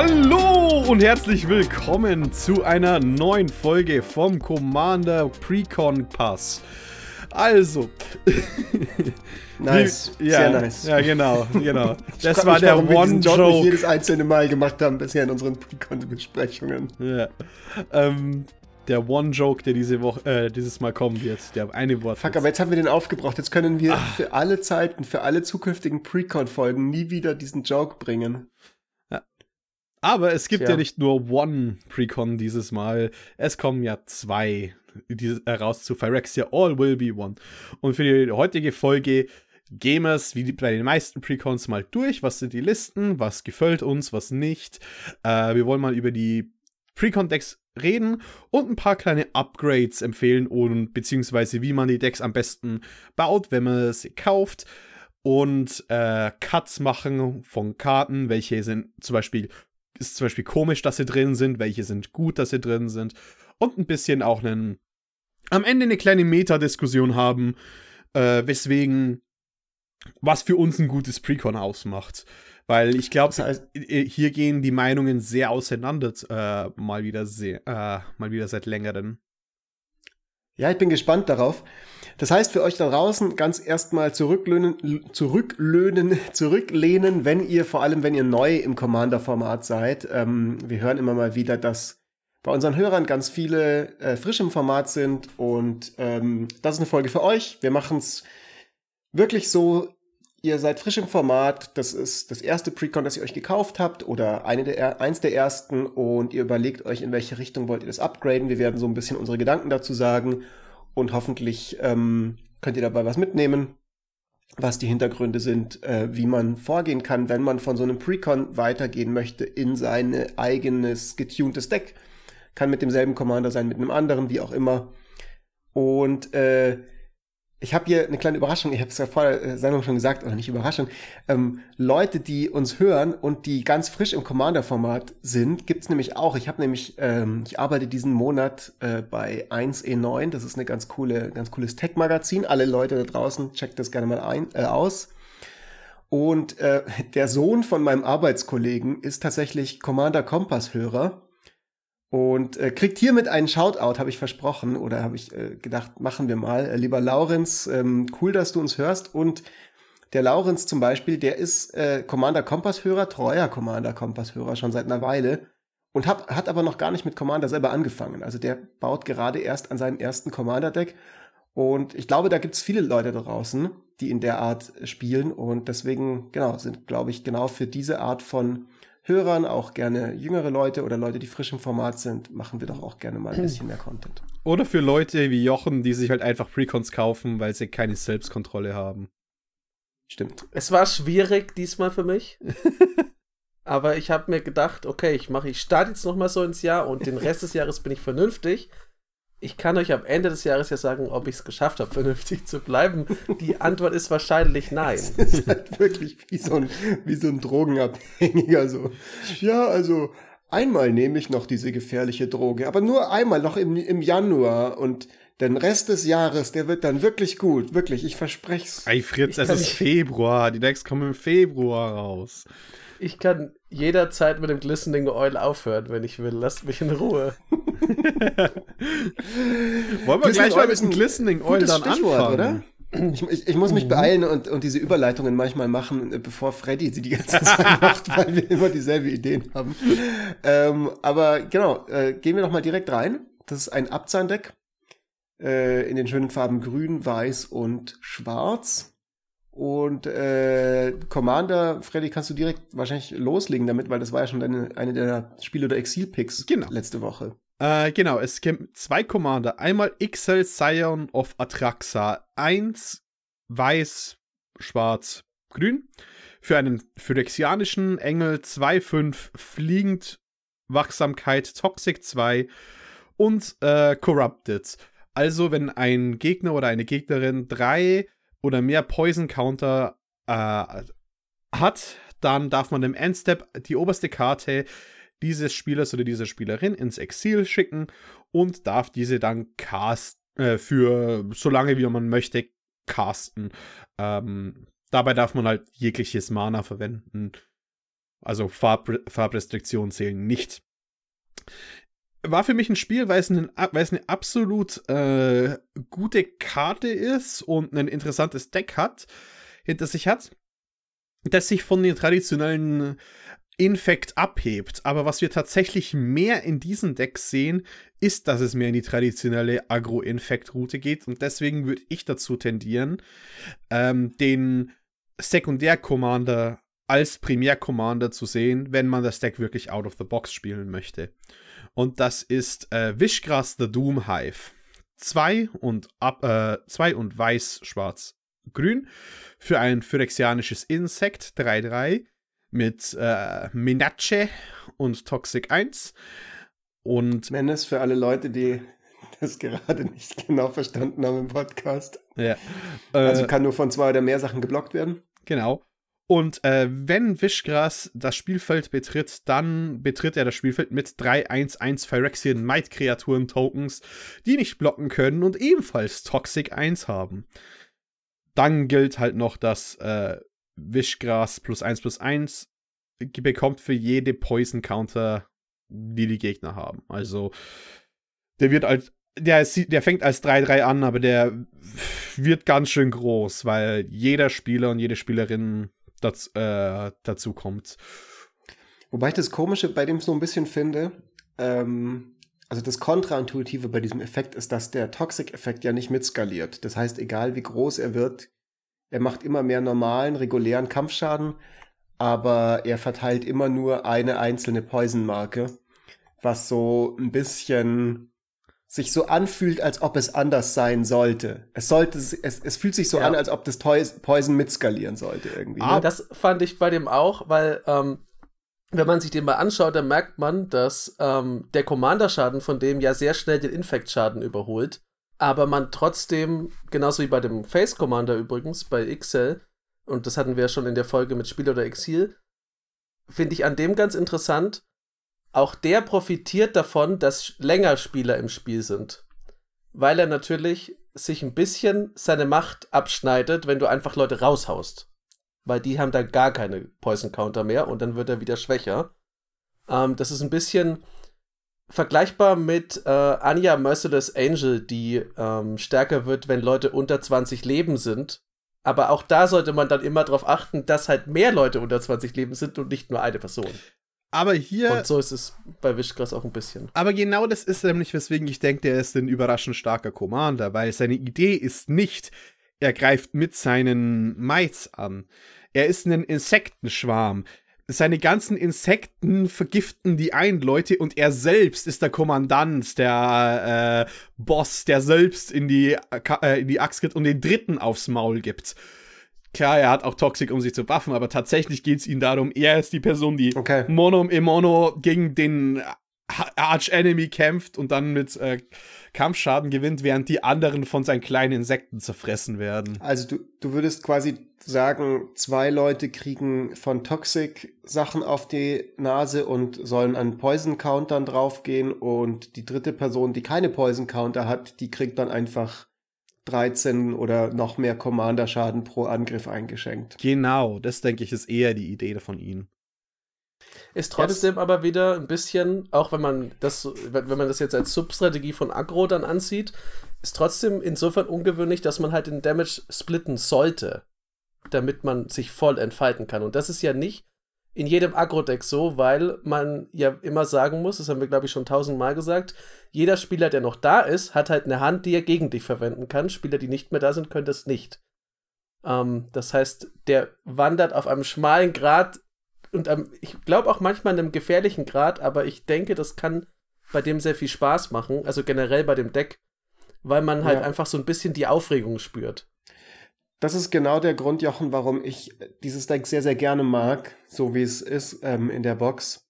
Hallo und herzlich willkommen zu einer neuen Folge vom Commander Precon Pass. Also. nice. ja, Sehr nice. Ja, genau, genau. Das war mich, der One Joke. Wir jedes einzelne Mal gemacht haben bisher in unseren Precon-Besprechungen. Ja. Ähm, der One-Joke, der diese Woche, äh, dieses Mal kommen wird. Der eine Wort. Fuck, aber jetzt haben wir den aufgebraucht. Jetzt können wir Ach. für alle Zeiten, für alle zukünftigen Precon-Folgen nie wieder diesen Joke bringen. Aber es gibt ja. ja nicht nur One Precon dieses Mal. Es kommen ja zwei heraus zu Phyrexia. All will be one. Und für die heutige Folge gehen wir es wie bei den meisten Precons mal durch. Was sind die Listen? Was gefällt uns? Was nicht? Äh, wir wollen mal über die Precon-Decks reden und ein paar kleine Upgrades empfehlen und beziehungsweise wie man die Decks am besten baut, wenn man sie kauft und äh, Cuts machen von Karten, welche sind zum Beispiel ist zum Beispiel komisch, dass sie drin sind, welche sind gut, dass sie drin sind und ein bisschen auch einen am Ende eine kleine Meta-Diskussion haben, äh, weswegen was für uns ein gutes Precon ausmacht. Weil ich glaube, das heißt, hier gehen die Meinungen sehr auseinander, äh, mal wieder sehr, äh, mal wieder seit längerem. Ja, ich bin gespannt darauf. Das heißt für euch da draußen ganz erstmal zurücklehnen, zurücklehnen, zurücklehnen, wenn ihr, vor allem wenn ihr neu im Commander-Format seid. Ähm, wir hören immer mal wieder, dass bei unseren Hörern ganz viele äh, frisch im Format sind und ähm, das ist eine Folge für euch. Wir machen es wirklich so ihr seid frisch im Format, das ist das erste Precon, das ihr euch gekauft habt oder eine der, eins der ersten und ihr überlegt euch, in welche Richtung wollt ihr das upgraden. Wir werden so ein bisschen unsere Gedanken dazu sagen und hoffentlich ähm, könnt ihr dabei was mitnehmen, was die Hintergründe sind, äh, wie man vorgehen kann, wenn man von so einem Precon weitergehen möchte in sein eigenes getuntes Deck. Kann mit demselben Commander sein, mit einem anderen, wie auch immer. Und äh, ich habe hier eine kleine Überraschung, ich habe es ja vor der äh, Sendung schon gesagt, oder nicht Überraschung. Ähm, Leute, die uns hören und die ganz frisch im Commander-Format sind, gibt's nämlich auch. Ich habe nämlich, ähm, ich arbeite diesen Monat äh, bei 1E9, das ist eine ganz coole, ganz cooles Tech-Magazin. Alle Leute da draußen, checkt das gerne mal ein, äh, aus. Und äh, der Sohn von meinem Arbeitskollegen ist tatsächlich Commander Kompass-Hörer und äh, kriegt hiermit einen Shoutout, habe ich versprochen, oder habe ich äh, gedacht, machen wir mal. Äh, lieber Laurenz, ähm, cool, dass du uns hörst. Und der Laurenz zum Beispiel, der ist äh, Commander Kompass-Hörer, treuer Commander Kompass-Hörer schon seit einer Weile und hab, hat aber noch gar nicht mit Commander selber angefangen. Also der baut gerade erst an seinem ersten Commander-Deck. Und ich glaube, da gibt es viele Leute draußen, die in der Art spielen. Und deswegen, genau, sind, glaube ich, genau für diese Art von Hörern, auch gerne jüngere Leute oder Leute, die frisch im Format sind, machen wir doch auch gerne mal ein bisschen mehr Content. Oder für Leute wie Jochen, die sich halt einfach Precons kaufen, weil sie keine Selbstkontrolle haben. Stimmt. Es war schwierig diesmal für mich. aber ich habe mir gedacht, okay, ich mache, ich starte jetzt noch mal so ins Jahr und den Rest des Jahres bin ich vernünftig ich kann euch am Ende des Jahres ja sagen, ob ich es geschafft habe, vernünftig zu bleiben. Die Antwort ist wahrscheinlich nein. Es ist halt wirklich wie so ein, wie so ein Drogenabhängiger. So. Ja, also einmal nehme ich noch diese gefährliche Droge, aber nur einmal, noch im, im Januar und den Rest des Jahres, der wird dann wirklich gut. Wirklich, ich verspreche es. Ey, Fritz, es ist Februar. Die Decks kommen im Februar raus. Ich kann jederzeit mit dem Glistening Oil aufhören, wenn ich will. Lasst mich in Ruhe. Wollen wir gleich mal mit dem Glistening Oil dann anfangen? Oder? Ich, ich, ich, muss mich mhm. beeilen und, und diese Überleitungen manchmal machen, äh, bevor Freddy sie die ganze Zeit macht, weil wir immer dieselbe Ideen haben. Ähm, aber genau, äh, gehen wir doch mal direkt rein. Das ist ein Abzahndeck äh, in den schönen Farben Grün, Weiß und Schwarz. Und äh, Commander, Freddy, kannst du direkt wahrscheinlich loslegen damit, weil das war ja schon deine, eine der Spiele- oder Exil-Picks genau. letzte Woche. Äh, genau, es gibt zwei Commander. Einmal XL Scion of Atraxa. Eins weiß, schwarz, grün. Für einen phyrexianischen Engel 2-5 fliegend Wachsamkeit Toxic 2 und äh, Corrupted. Also, wenn ein Gegner oder eine Gegnerin drei oder mehr Poison Counter äh, hat, dann darf man im Endstep die oberste Karte dieses Spielers oder dieser Spielerin ins Exil schicken und darf diese dann cast äh, für so lange wie man möchte casten. Ähm, dabei darf man halt jegliches Mana verwenden. Also Farb Farbrestriktionen zählen nicht. War für mich ein Spiel, weil es, einen, weil es eine absolut äh, gute Karte ist und ein interessantes Deck hat, hinter sich hat, das sich von den traditionellen Infekt abhebt. Aber was wir tatsächlich mehr in diesen Decks sehen, ist, dass es mehr in die traditionelle Agro-Infekt-Route geht. Und deswegen würde ich dazu tendieren, ähm, den Sekundär-Commander als Primär-Commander zu sehen, wenn man das Deck wirklich out of the box spielen möchte. Und das ist äh, Wishgrass the Doom Hive. Zwei und, ab, äh, zwei und weiß, schwarz, grün. Für ein phyrexianisches Insekt 3-3 mit äh, Minache und Toxic 1. Und Menace für alle Leute, die das gerade nicht genau verstanden haben im Podcast. Ja. Also äh, kann nur von zwei oder mehr Sachen geblockt werden. Genau. Und äh, wenn Wischgras das Spielfeld betritt, dann betritt er das Spielfeld mit 3-1-1 Phyrexian Might Kreaturen Tokens, die nicht blocken können und ebenfalls Toxic 1 haben. Dann gilt halt noch, dass äh, Wischgras plus 1 plus 1 bekommt für jede Poison Counter, die die Gegner haben. Also der wird als der, der fängt als 3-3 an, aber der wird ganz schön groß, weil jeder Spieler und jede Spielerin das, äh, dazu kommt. Wobei ich das Komische bei dem so ein bisschen finde, ähm, also das Kontraintuitive bei diesem Effekt ist, dass der Toxic-Effekt ja nicht mitskaliert. Das heißt, egal wie groß er wird, er macht immer mehr normalen, regulären Kampfschaden, aber er verteilt immer nur eine einzelne Poison-Marke, was so ein bisschen sich so anfühlt, als ob es anders sein sollte. Es sollte, es, es fühlt sich so ja. an, als ob das Poison mitskalieren sollte irgendwie. Ah, ne? das fand ich bei dem auch, weil ähm, wenn man sich den mal anschaut, dann merkt man, dass ähm, der Commander-Schaden von dem ja sehr schnell den Infekt-Schaden überholt, aber man trotzdem, genauso wie bei dem Face Commander übrigens, bei XL, und das hatten wir ja schon in der Folge mit Spiel oder Exil, finde ich an dem ganz interessant, auch der profitiert davon, dass länger Spieler im Spiel sind. Weil er natürlich sich ein bisschen seine Macht abschneidet, wenn du einfach Leute raushaust. Weil die haben da gar keine Poison Counter mehr und dann wird er wieder schwächer. Ähm, das ist ein bisschen vergleichbar mit äh, Anya Merciless Angel, die ähm, stärker wird, wenn Leute unter 20 Leben sind. Aber auch da sollte man dann immer darauf achten, dass halt mehr Leute unter 20 Leben sind und nicht nur eine Person. Aber hier. Und so ist es bei Wischgras auch ein bisschen. Aber genau das ist nämlich, weswegen ich denke, der ist ein überraschend starker Commander, weil seine Idee ist nicht, er greift mit seinen Mites an. Er ist ein Insektenschwarm. Seine ganzen Insekten vergiften die einen Leute und er selbst ist der Kommandant, der äh, Boss, der selbst in die, äh, in die Axt geht und den Dritten aufs Maul gibt. Klar, er hat auch Toxic, um sich zu buffen, aber tatsächlich geht es ihm darum, er ist die Person, die okay. Mono im Mono gegen den Arch-Enemy kämpft und dann mit äh, Kampfschaden gewinnt, während die anderen von seinen kleinen Insekten zerfressen werden. Also du, du würdest quasi sagen, zwei Leute kriegen von Toxic Sachen auf die Nase und sollen an Poison-Countern draufgehen und die dritte Person, die keine Poison-Counter hat, die kriegt dann einfach 13 oder noch mehr Commander-Schaden pro Angriff eingeschenkt. Genau, das denke ich ist eher die Idee von ihnen. Ist trotzdem ja, aber wieder ein bisschen, auch wenn man das, wenn man das jetzt als Substrategie von Aggro dann ansieht, ist trotzdem insofern ungewöhnlich, dass man halt den Damage splitten sollte, damit man sich voll entfalten kann. Und das ist ja nicht in jedem Agro-Deck so, weil man ja immer sagen muss, das haben wir glaube ich schon tausendmal gesagt, jeder Spieler, der noch da ist, hat halt eine Hand, die er gegen dich verwenden kann. Spieler, die nicht mehr da sind, können das nicht. Ähm, das heißt, der wandert auf einem schmalen Grad und ähm, ich glaube auch manchmal in einem gefährlichen Grad, aber ich denke, das kann bei dem sehr viel Spaß machen, also generell bei dem Deck, weil man halt ja. einfach so ein bisschen die Aufregung spürt. Das ist genau der Grund, Jochen, warum ich dieses Deck sehr, sehr gerne mag, so wie es ist ähm, in der Box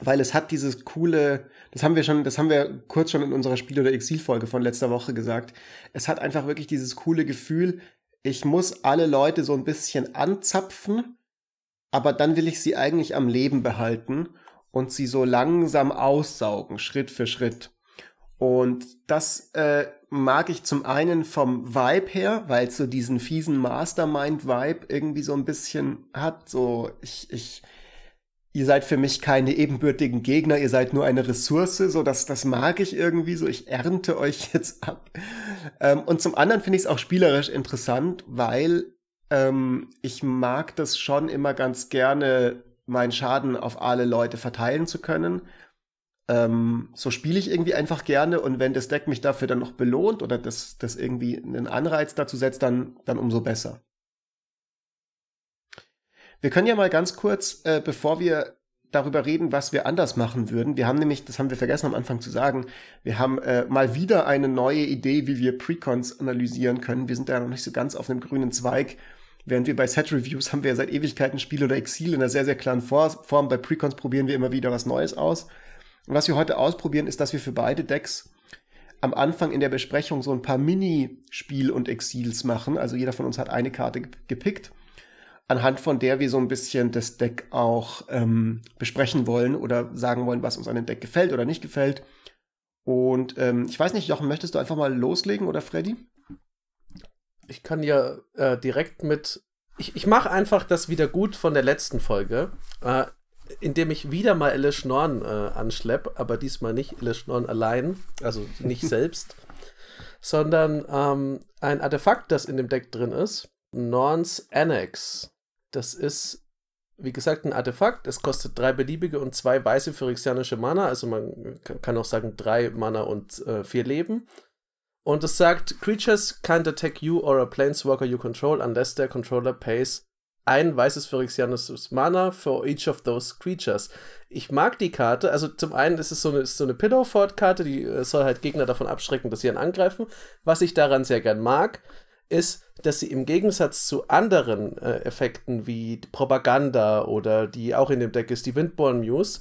weil es hat dieses coole, das haben wir schon, das haben wir kurz schon in unserer Spiel- oder Exil-Folge von letzter Woche gesagt. Es hat einfach wirklich dieses coole Gefühl, ich muss alle Leute so ein bisschen anzapfen, aber dann will ich sie eigentlich am Leben behalten und sie so langsam aussaugen, Schritt für Schritt. Und das äh, mag ich zum einen vom Vibe her, weil es so diesen fiesen Mastermind-Vibe irgendwie so ein bisschen hat. So, ich, ich, ihr seid für mich keine ebenbürtigen Gegner, ihr seid nur eine Ressource, so dass das mag ich irgendwie so, ich ernte euch jetzt ab. Ähm, und zum anderen finde ich es auch spielerisch interessant, weil ähm, ich mag das schon immer ganz gerne, meinen Schaden auf alle Leute verteilen zu können. Ähm, so spiele ich irgendwie einfach gerne und wenn das Deck mich dafür dann noch belohnt oder das, das irgendwie einen Anreiz dazu setzt, dann, dann umso besser. Wir können ja mal ganz kurz, äh, bevor wir darüber reden, was wir anders machen würden. Wir haben nämlich, das haben wir vergessen am Anfang zu sagen, wir haben äh, mal wieder eine neue Idee, wie wir Precons analysieren können. Wir sind da noch nicht so ganz auf einem grünen Zweig. Während wir bei Set-Reviews haben wir ja seit Ewigkeiten Spiel oder Exil in einer sehr, sehr klaren Form. Bei Precons probieren wir immer wieder was Neues aus. Und was wir heute ausprobieren, ist, dass wir für beide Decks am Anfang in der Besprechung so ein paar Mini-Spiel- und Exils machen. Also jeder von uns hat eine Karte gepickt anhand von der wir so ein bisschen das Deck auch ähm, besprechen wollen oder sagen wollen, was uns an dem Deck gefällt oder nicht gefällt. Und ähm, ich weiß nicht, Jochen, möchtest du einfach mal loslegen oder Freddy? Ich kann ja äh, direkt mit. Ich, ich mache einfach das wieder gut von der letzten Folge, äh, indem ich wieder mal Elle Schnorn äh, anschlepp, aber diesmal nicht Elle Schnorn allein, also nicht selbst, sondern ähm, ein Artefakt, das in dem Deck drin ist. Norns Annex. Das ist, wie gesagt, ein Artefakt. Es kostet drei beliebige und zwei weiße phyrexianische Mana. Also man kann auch sagen drei Mana und äh, vier Leben. Und es sagt, Creatures can't attack you or a Planeswalker you control unless their controller pays ein weißes phyrexianisches Mana for each of those creatures. Ich mag die Karte, also zum einen ist es so eine, so eine Pillow-Fort-Karte, die äh, soll halt Gegner davon abschrecken, dass sie ihn angreifen. Was ich daran sehr gern mag, ist, dass sie im Gegensatz zu anderen äh, Effekten wie Propaganda oder die auch in dem Deck ist, die Windborn Muse,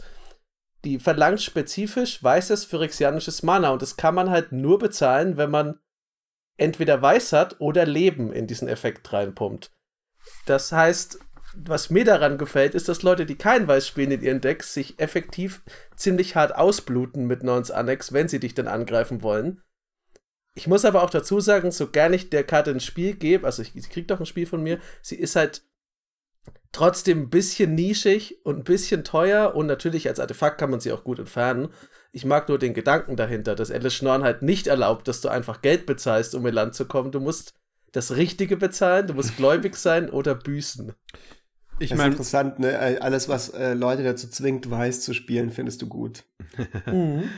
die verlangt spezifisch weißes phyrexianisches Mana und das kann man halt nur bezahlen, wenn man entweder weiß hat oder Leben in diesen Effekt reinpumpt. Das heißt, was mir daran gefällt, ist, dass Leute, die kein Weiß spielen in ihren Decks, sich effektiv ziemlich hart ausbluten mit Nons Annex, wenn sie dich dann angreifen wollen. Ich muss aber auch dazu sagen, so gar nicht der Karte ein Spiel gebe, also ich, sie kriegt doch ein Spiel von mir, sie ist halt trotzdem ein bisschen nischig und ein bisschen teuer und natürlich als Artefakt kann man sie auch gut entfernen. Ich mag nur den Gedanken dahinter, dass Alice Schnorn halt nicht erlaubt, dass du einfach Geld bezahlst, um in Land zu kommen. Du musst das Richtige bezahlen, du musst gläubig sein oder büßen. Ich meine, interessant, ne? Alles, was äh, Leute dazu zwingt, weiß zu spielen, findest du gut. mhm.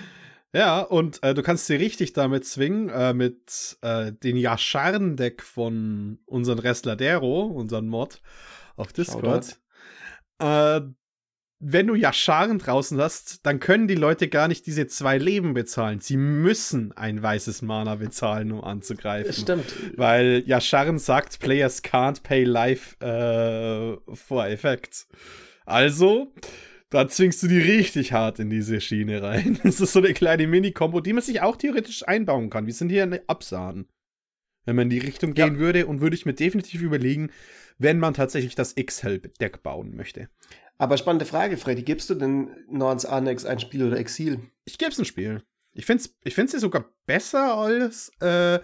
Ja, und äh, du kannst sie richtig damit zwingen, äh, mit äh, den Yasharn-Deck von unseren Wrestladero, unseren Mod auf Discord. Äh, wenn du Yasharn draußen hast, dann können die Leute gar nicht diese zwei Leben bezahlen. Sie müssen ein weißes Mana bezahlen, um anzugreifen. Das stimmt. Weil Yasharn sagt, Players can't pay life äh, for effects. Also da zwingst du die richtig hart in diese Schiene rein. Das ist so eine kleine Mini-Kombo, die man sich auch theoretisch einbauen kann. Wir sind hier eine Absahen. Wenn man in die Richtung gehen ja. würde und würde ich mir definitiv überlegen, wenn man tatsächlich das X-Help-Deck bauen möchte. Aber spannende Frage, Freddy. Gibst du denn Norns Annex ein Spiel oder Exil? Ich gebe es ein Spiel. Ich finde es ich find's sogar besser als äh,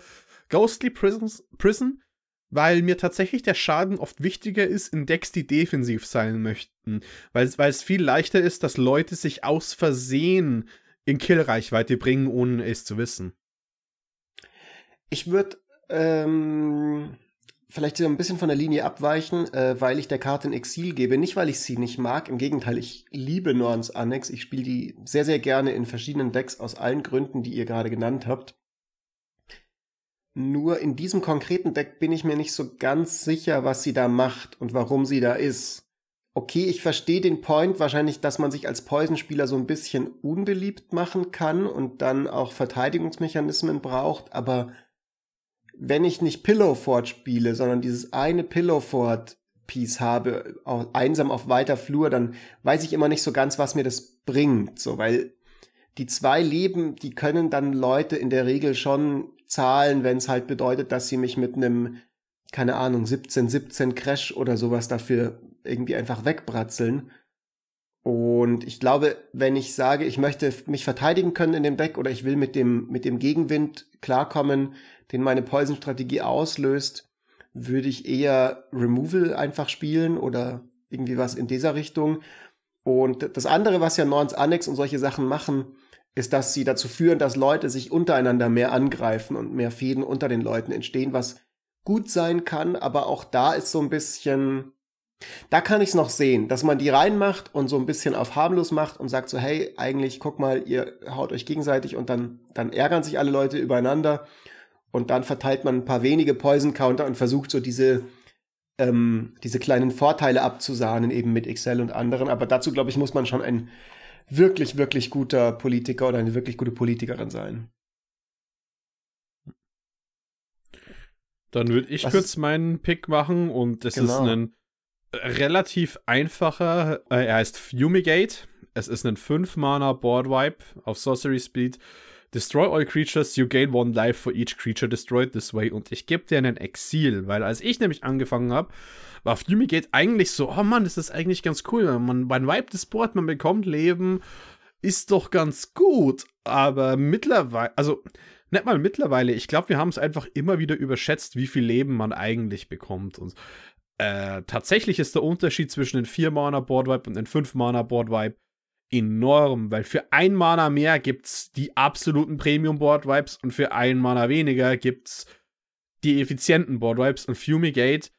Ghostly Prisons, Prison, weil mir tatsächlich der Schaden oft wichtiger ist in Decks, die defensiv sein möchten. Weil, weil es viel leichter ist, dass Leute sich aus Versehen in Killreichweite bringen, ohne es zu wissen. Ich würde ähm, vielleicht so ein bisschen von der Linie abweichen, äh, weil ich der Karte in Exil gebe. Nicht, weil ich sie nicht mag. Im Gegenteil, ich liebe Norns Annex. Ich spiele die sehr, sehr gerne in verschiedenen Decks aus allen Gründen, die ihr gerade genannt habt. Nur in diesem konkreten Deck bin ich mir nicht so ganz sicher, was sie da macht und warum sie da ist. Okay, ich verstehe den Point wahrscheinlich, dass man sich als Poison-Spieler so ein bisschen unbeliebt machen kann und dann auch Verteidigungsmechanismen braucht, aber wenn ich nicht Pillow Fort spiele, sondern dieses eine Pillow Fort Piece habe, einsam auf weiter Flur, dann weiß ich immer nicht so ganz, was mir das bringt, so, weil die zwei Leben, die können dann Leute in der Regel schon zahlen, wenn es halt bedeutet, dass sie mich mit einem, keine Ahnung, 17, 17 Crash oder sowas dafür irgendwie einfach wegbratzeln. Und ich glaube, wenn ich sage, ich möchte mich verteidigen können in dem Deck oder ich will mit dem, mit dem Gegenwind klarkommen, den meine Poison-Strategie auslöst, würde ich eher Removal einfach spielen oder irgendwie was in dieser Richtung. Und das andere, was ja Norns Annex und solche Sachen machen, ist, dass sie dazu führen, dass Leute sich untereinander mehr angreifen und mehr Fäden unter den Leuten entstehen, was gut sein kann, aber auch da ist so ein bisschen, da kann ich es noch sehen, dass man die reinmacht und so ein bisschen auf harmlos macht und sagt so, hey, eigentlich guck mal, ihr haut euch gegenseitig und dann, dann ärgern sich alle Leute übereinander und dann verteilt man ein paar wenige Poison Counter und versucht so diese, ähm, diese kleinen Vorteile abzusahnen eben mit Excel und anderen. Aber dazu, glaube ich, muss man schon ein wirklich, wirklich guter Politiker oder eine wirklich gute Politikerin sein. Dann würde ich Was kurz meinen Pick machen und es genau. ist ein relativ einfacher, äh, er heißt Fumigate. Es ist ein 5-Mana Board Wipe auf Sorcery Speed. Destroy all creatures, you gain one life for each creature destroyed this way. Und ich gebe dir einen Exil, weil als ich nämlich angefangen habe, war Fumigate eigentlich so, oh Mann, das ist eigentlich ganz cool. Man, man wiped das Board, man bekommt Leben, ist doch ganz gut. Aber mittlerweile, also nicht mal mittlerweile, ich glaube, wir haben es einfach immer wieder überschätzt, wie viel Leben man eigentlich bekommt. Und äh, tatsächlich ist der Unterschied zwischen den 4-Mana Boardwipe und den 5-Mana Boardwipe enorm, weil für ein Mana mehr gibt's die absoluten Premium Boardwipes und für ein Mana weniger gibt's die effizienten Boardwipes und Fumigate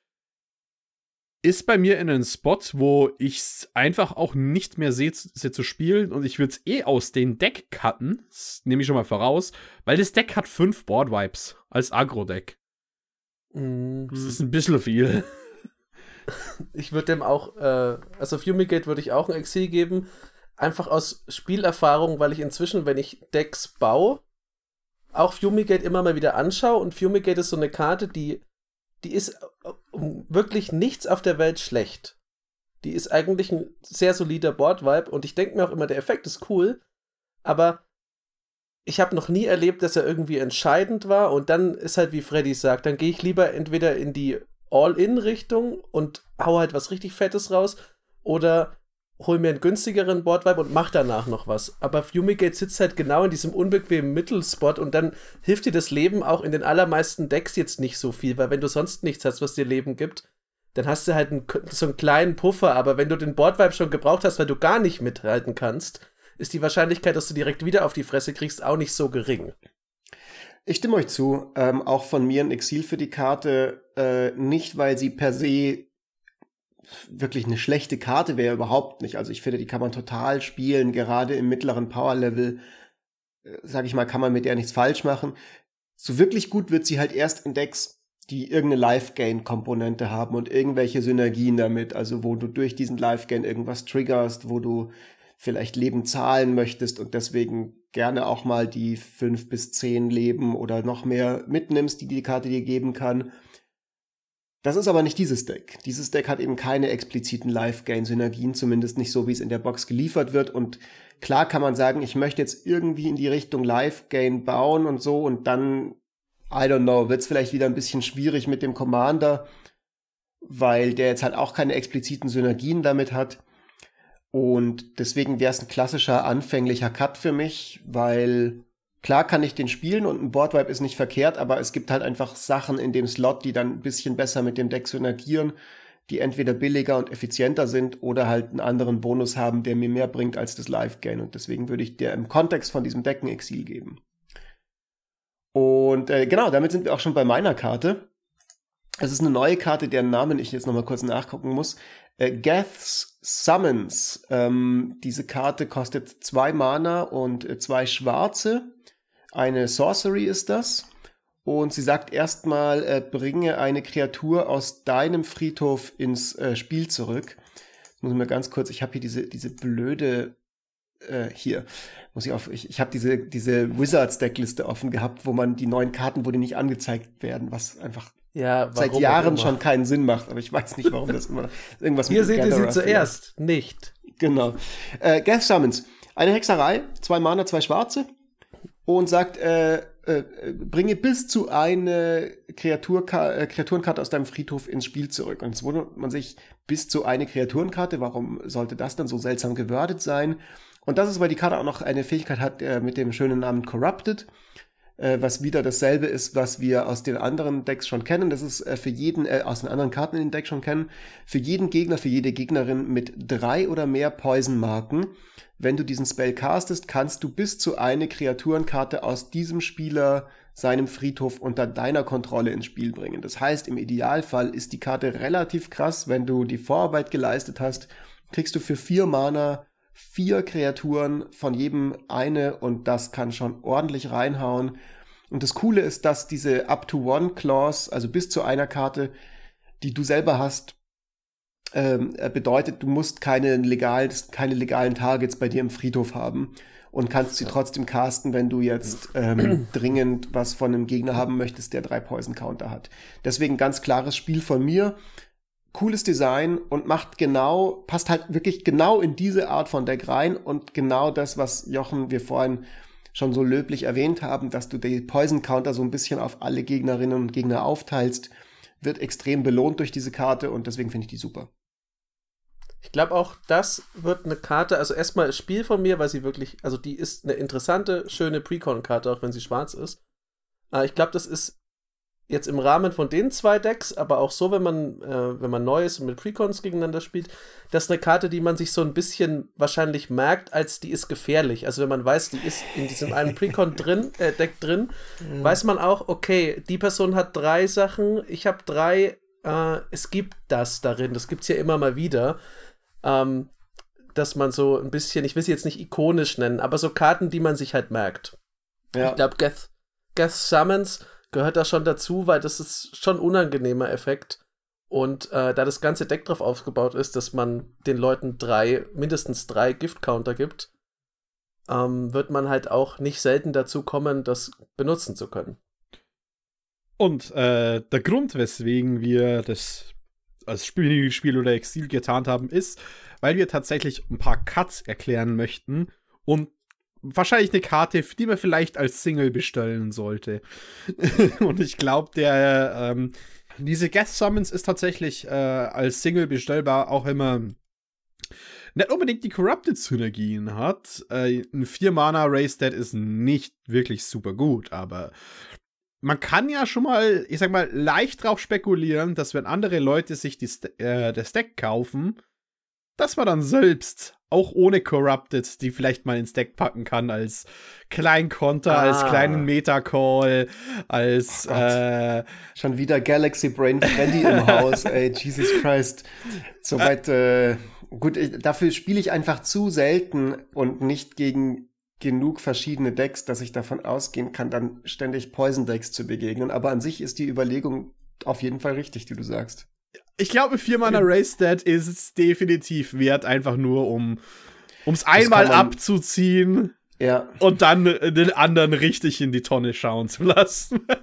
ist bei mir in einem Spot, wo ich es einfach auch nicht mehr sehe se zu spielen und ich würde es eh aus dem Deck cutten, das nehme ich schon mal voraus, weil das Deck hat fünf Board Vibes als Agro-Deck. Mhm. Das ist ein bisschen viel. Ich würde dem auch, äh, also Fumigate würde ich auch ein Exil geben, einfach aus Spielerfahrung, weil ich inzwischen, wenn ich Decks baue, auch Fumigate immer mal wieder anschaue. Und Fumigate ist so eine Karte, die die ist äh, wirklich nichts auf der Welt schlecht. Die ist eigentlich ein sehr solider Board-Vibe. Und ich denke mir auch immer, der Effekt ist cool, aber ich habe noch nie erlebt, dass er irgendwie entscheidend war. Und dann ist halt, wie Freddy sagt, dann gehe ich lieber entweder in die All-In-Richtung und hau halt was richtig Fettes raus oder hol mir einen günstigeren Boardvibe und mach danach noch was. Aber Fumigate sitzt halt genau in diesem unbequemen Mittelspot und dann hilft dir das Leben auch in den allermeisten Decks jetzt nicht so viel, weil wenn du sonst nichts hast, was dir Leben gibt, dann hast du halt einen, so einen kleinen Puffer, aber wenn du den Boardvibe schon gebraucht hast, weil du gar nicht mithalten kannst, ist die Wahrscheinlichkeit, dass du direkt wieder auf die Fresse kriegst, auch nicht so gering. Ich stimme euch zu, ähm, auch von mir ein Exil für die Karte, äh, nicht weil sie per se wirklich eine schlechte Karte wäre überhaupt nicht. Also ich finde, die kann man total spielen, gerade im mittleren Power-Level, äh, sag ich mal, kann man mit der nichts falsch machen. So wirklich gut wird sie halt erst in Decks, die irgendeine Life-Gain-Komponente haben und irgendwelche Synergien damit, also wo du durch diesen Life-Gain irgendwas triggerst, wo du vielleicht Leben zahlen möchtest und deswegen gerne auch mal die fünf bis zehn Leben oder noch mehr mitnimmst, die die Karte dir geben kann. Das ist aber nicht dieses Deck. Dieses Deck hat eben keine expliziten Life-Gain-Synergien, zumindest nicht so, wie es in der Box geliefert wird. Und klar kann man sagen, ich möchte jetzt irgendwie in die Richtung Life-Gain bauen und so und dann, I don't know, wird es vielleicht wieder ein bisschen schwierig mit dem Commander, weil der jetzt halt auch keine expliziten Synergien damit hat. Und deswegen wäre es ein klassischer anfänglicher Cut für mich, weil Klar kann ich den spielen und ein Boardwipe ist nicht verkehrt, aber es gibt halt einfach Sachen in dem Slot, die dann ein bisschen besser mit dem Deck synergieren, die entweder billiger und effizienter sind oder halt einen anderen Bonus haben, der mir mehr bringt als das Live-Gain. Und deswegen würde ich dir im Kontext von diesem Deck ein Exil geben. Und äh, genau, damit sind wir auch schon bei meiner Karte. Es ist eine neue Karte, deren Namen ich jetzt nochmal kurz nachgucken muss. Äh, Geth's Summons. Ähm, diese Karte kostet zwei Mana und äh, zwei schwarze. Eine Sorcery ist das. Und sie sagt erstmal, äh, bringe eine Kreatur aus deinem Friedhof ins äh, Spiel zurück. Muss ich mal ganz kurz, ich habe hier diese, diese blöde, äh, hier, muss ich auf, ich, ich habe diese, diese Wizards-Deckliste offen gehabt, wo man die neuen Karten, wo die nicht angezeigt werden, was einfach ja, seit Jahren schon keinen Sinn macht. Aber ich weiß nicht, warum das immer irgendwas Hier seht ihr sie zuerst, nicht. Genau. Äh, Gath Summons. Eine Hexerei, zwei Mana, zwei Schwarze und sagt, äh, äh, bringe bis zu eine Kreaturka äh, Kreaturenkarte aus deinem Friedhof ins Spiel zurück. Und jetzt wundert man sich, bis zu eine Kreaturenkarte, warum sollte das dann so seltsam gewordet sein? Und das ist, weil die Karte auch noch eine Fähigkeit hat äh, mit dem schönen Namen Corrupted. Äh, was wieder dasselbe ist, was wir aus den anderen Decks schon kennen. Das ist äh, für jeden, äh, aus den anderen Karten in den Deck schon kennen, für jeden Gegner, für jede Gegnerin mit drei oder mehr Poison-Marken. Wenn du diesen Spell castest, kannst du bis zu eine Kreaturenkarte aus diesem Spieler seinem Friedhof unter deiner Kontrolle ins Spiel bringen. Das heißt, im Idealfall ist die Karte relativ krass, wenn du die Vorarbeit geleistet hast, kriegst du für vier Mana vier Kreaturen, von jedem eine und das kann schon ordentlich reinhauen. Und das Coole ist, dass diese Up-to-One-Clause, also bis zu einer Karte, die du selber hast, ähm, äh, bedeutet, du musst keine, legal, keine legalen Targets bei dir im Friedhof haben und kannst sie trotzdem casten, wenn du jetzt ähm, dringend was von einem Gegner haben möchtest, der drei Poison-Counter hat. Deswegen ganz klares Spiel von mir cooles Design und macht genau, passt halt wirklich genau in diese Art von Deck rein und genau das, was Jochen wir vorhin schon so löblich erwähnt haben, dass du die Poison Counter so ein bisschen auf alle Gegnerinnen und Gegner aufteilst, wird extrem belohnt durch diese Karte und deswegen finde ich die super. Ich glaube auch, das wird eine Karte, also erstmal Spiel von mir, weil sie wirklich, also die ist eine interessante, schöne Precon-Karte, auch wenn sie schwarz ist. Aber ich glaube, das ist jetzt im Rahmen von den zwei Decks, aber auch so, wenn man, äh, wenn man Neues und mit Precons gegeneinander spielt, das ist eine Karte, die man sich so ein bisschen wahrscheinlich merkt, als die ist gefährlich. Also wenn man weiß, die ist in diesem einen Precon drin, äh, Deck drin, mhm. weiß man auch, okay, die Person hat drei Sachen, ich habe drei, äh, es gibt das darin, das gibt es ja immer mal wieder. Ähm, dass man so ein bisschen, ich will sie jetzt nicht ikonisch nennen, aber so Karten, die man sich halt merkt. Ja. Ich glaube, Geth, Geth Summons gehört da schon dazu, weil das ist schon ein unangenehmer Effekt. Und äh, da das ganze Deck drauf aufgebaut ist, dass man den Leuten drei, mindestens drei Gift-Counter gibt, ähm, wird man halt auch nicht selten dazu kommen, das benutzen zu können. Und äh, der Grund, weswegen wir das als Spiel oder Exil getan haben, ist, weil wir tatsächlich ein paar Cuts erklären möchten und wahrscheinlich eine Karte, die man vielleicht als Single bestellen sollte. und ich glaube, der ähm, diese Guest Summons ist tatsächlich äh, als Single bestellbar auch immer nicht unbedingt die Corrupted-Synergien hat. Äh, ein 4-Mana Race Dead ist nicht wirklich super gut, aber man kann ja schon mal, ich sag mal, leicht drauf spekulieren, dass wenn andere Leute sich die, äh, das Deck kaufen, dass man dann selbst auch ohne Corrupted, die vielleicht mal ins Deck packen kann als Kleinkonter, ah. als kleinen Metacall, als oh äh, schon wieder Galaxy Brain Freddy im Haus, ey, Jesus Christ. Soweit, äh, gut, ich, dafür spiele ich einfach zu selten und nicht gegen genug verschiedene Decks, dass ich davon ausgehen kann, dann ständig Poison Decks zu begegnen. Aber an sich ist die Überlegung auf jeden Fall richtig, die du sagst. Ich glaube, 4 Mana Race Dead ist es definitiv wert, einfach nur um es einmal abzuziehen ja. und dann den anderen richtig in die Tonne schauen zu lassen.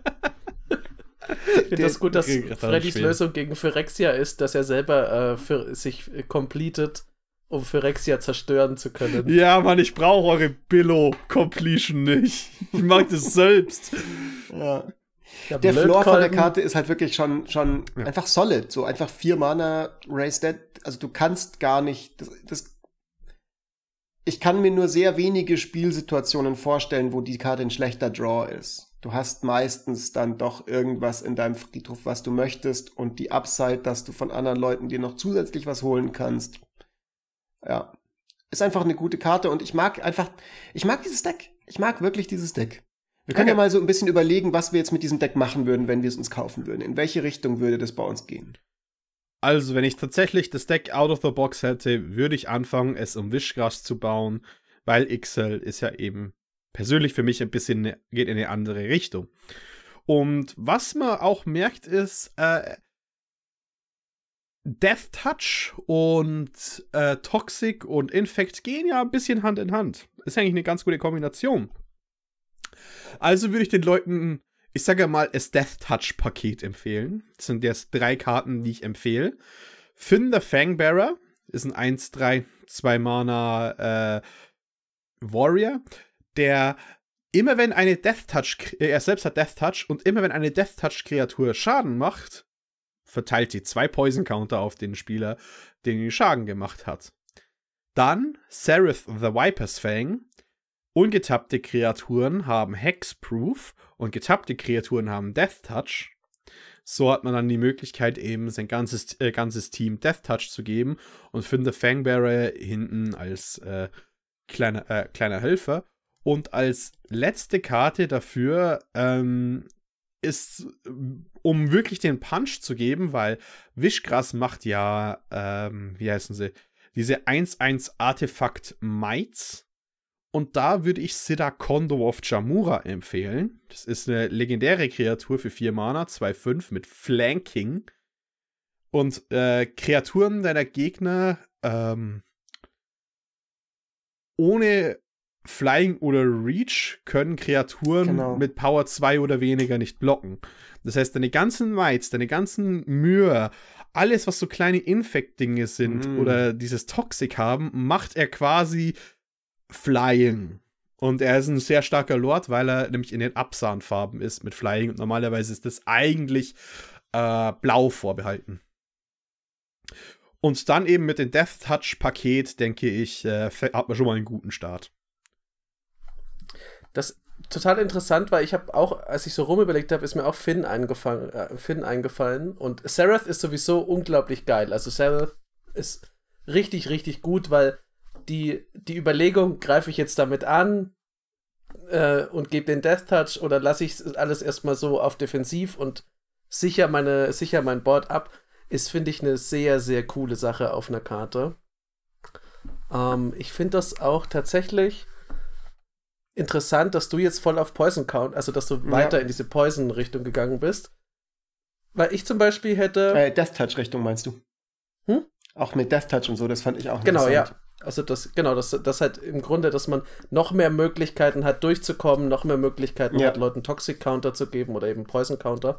Ich finde das gut, dass Freddys Lösung gegen Phyrexia ist, dass er selber äh, für sich completet, um Phyrexia zerstören zu können. Ja, Mann, ich brauche eure Billo-Completion nicht. Ich mag das selbst. Ja. Der, der Floor von der Karte ist halt wirklich schon, schon ja. einfach solid. So einfach vier Mana Race Dead. Also du kannst gar nicht, das, das, ich kann mir nur sehr wenige Spielsituationen vorstellen, wo die Karte ein schlechter Draw ist. Du hast meistens dann doch irgendwas in deinem Friedhof, was du möchtest und die Upside, dass du von anderen Leuten dir noch zusätzlich was holen kannst. Ja. Ist einfach eine gute Karte und ich mag einfach, ich mag dieses Deck. Ich mag wirklich dieses Deck. Wir können okay. ja mal so ein bisschen überlegen, was wir jetzt mit diesem Deck machen würden, wenn wir es uns kaufen würden. In welche Richtung würde das bei uns gehen? Also, wenn ich tatsächlich das Deck out of the box hätte, würde ich anfangen, es um Wischgras zu bauen, weil XL ist ja eben persönlich für mich ein bisschen ne, geht in eine andere Richtung. Und was man auch merkt, ist, äh, Death Touch und äh, Toxic und Infect gehen ja ein bisschen Hand in Hand. Ist eigentlich eine ganz gute Kombination. Also würde ich den Leuten, ich sage mal, das Death Touch Paket empfehlen. Das sind jetzt drei Karten, die ich empfehle. Finn the Fangbearer ist ein 1, 3, 2 Mana äh, Warrior, der immer wenn eine Death Touch, äh, er selbst hat Death Touch und immer wenn eine Death Touch Kreatur Schaden macht, verteilt sie zwei Poison Counter auf den Spieler, den den Schaden gemacht hat. Dann Seraph the Viper's Fang, Ungetappte Kreaturen haben Hexproof und getappte Kreaturen haben Death Touch. So hat man dann die Möglichkeit, eben sein ganzes, äh, ganzes Team Death Touch zu geben und findet Fangbearer hinten als äh, kleiner, äh, kleiner Helfer. Und als letzte Karte dafür ähm, ist, um wirklich den Punch zu geben, weil Wischgras macht ja, ähm, wie heißen sie, diese 1-1 Artefakt Mites. Und da würde ich Siddha Kondo of Jamura empfehlen. Das ist eine legendäre Kreatur für 4 Mana, 2-5 mit Flanking. Und äh, Kreaturen deiner Gegner ähm, ohne Flying oder Reach können Kreaturen genau. mit Power 2 oder weniger nicht blocken. Das heißt, deine ganzen Mites, deine ganzen Mühe, alles, was so kleine Infekt-Dinge sind mm. oder dieses Toxic haben, macht er quasi Flying. Und er ist ein sehr starker Lord, weil er nämlich in den Absahnfarben ist mit Flying. Und normalerweise ist das eigentlich äh, blau vorbehalten. Und dann eben mit dem Death Touch Paket, denke ich, äh, hat man schon mal einen guten Start. Das total interessant, weil ich habe auch, als ich so rumüberlegt habe, ist mir auch Finn eingefallen, äh, Finn eingefallen. Und Seraph ist sowieso unglaublich geil. Also Seraph ist richtig, richtig gut, weil die, die Überlegung, greife ich jetzt damit an äh, und gebe den Death Touch oder lasse ich alles erstmal so auf defensiv und sicher, meine, sicher mein Board ab, ist, finde ich, eine sehr, sehr coole Sache auf einer Karte. Ähm, ich finde das auch tatsächlich interessant, dass du jetzt voll auf Poison Count, also dass du ja. weiter in diese Poison-Richtung gegangen bist. Weil ich zum Beispiel hätte. Äh, Death Touch-Richtung meinst du? Hm? Auch mit Death Touch und so, das fand ich auch Genau, ja. Also das, genau, das, das halt im Grunde, dass man noch mehr Möglichkeiten hat, durchzukommen, noch mehr Möglichkeiten ja. hat, Leuten Toxic Counter zu geben oder eben Poison Counter.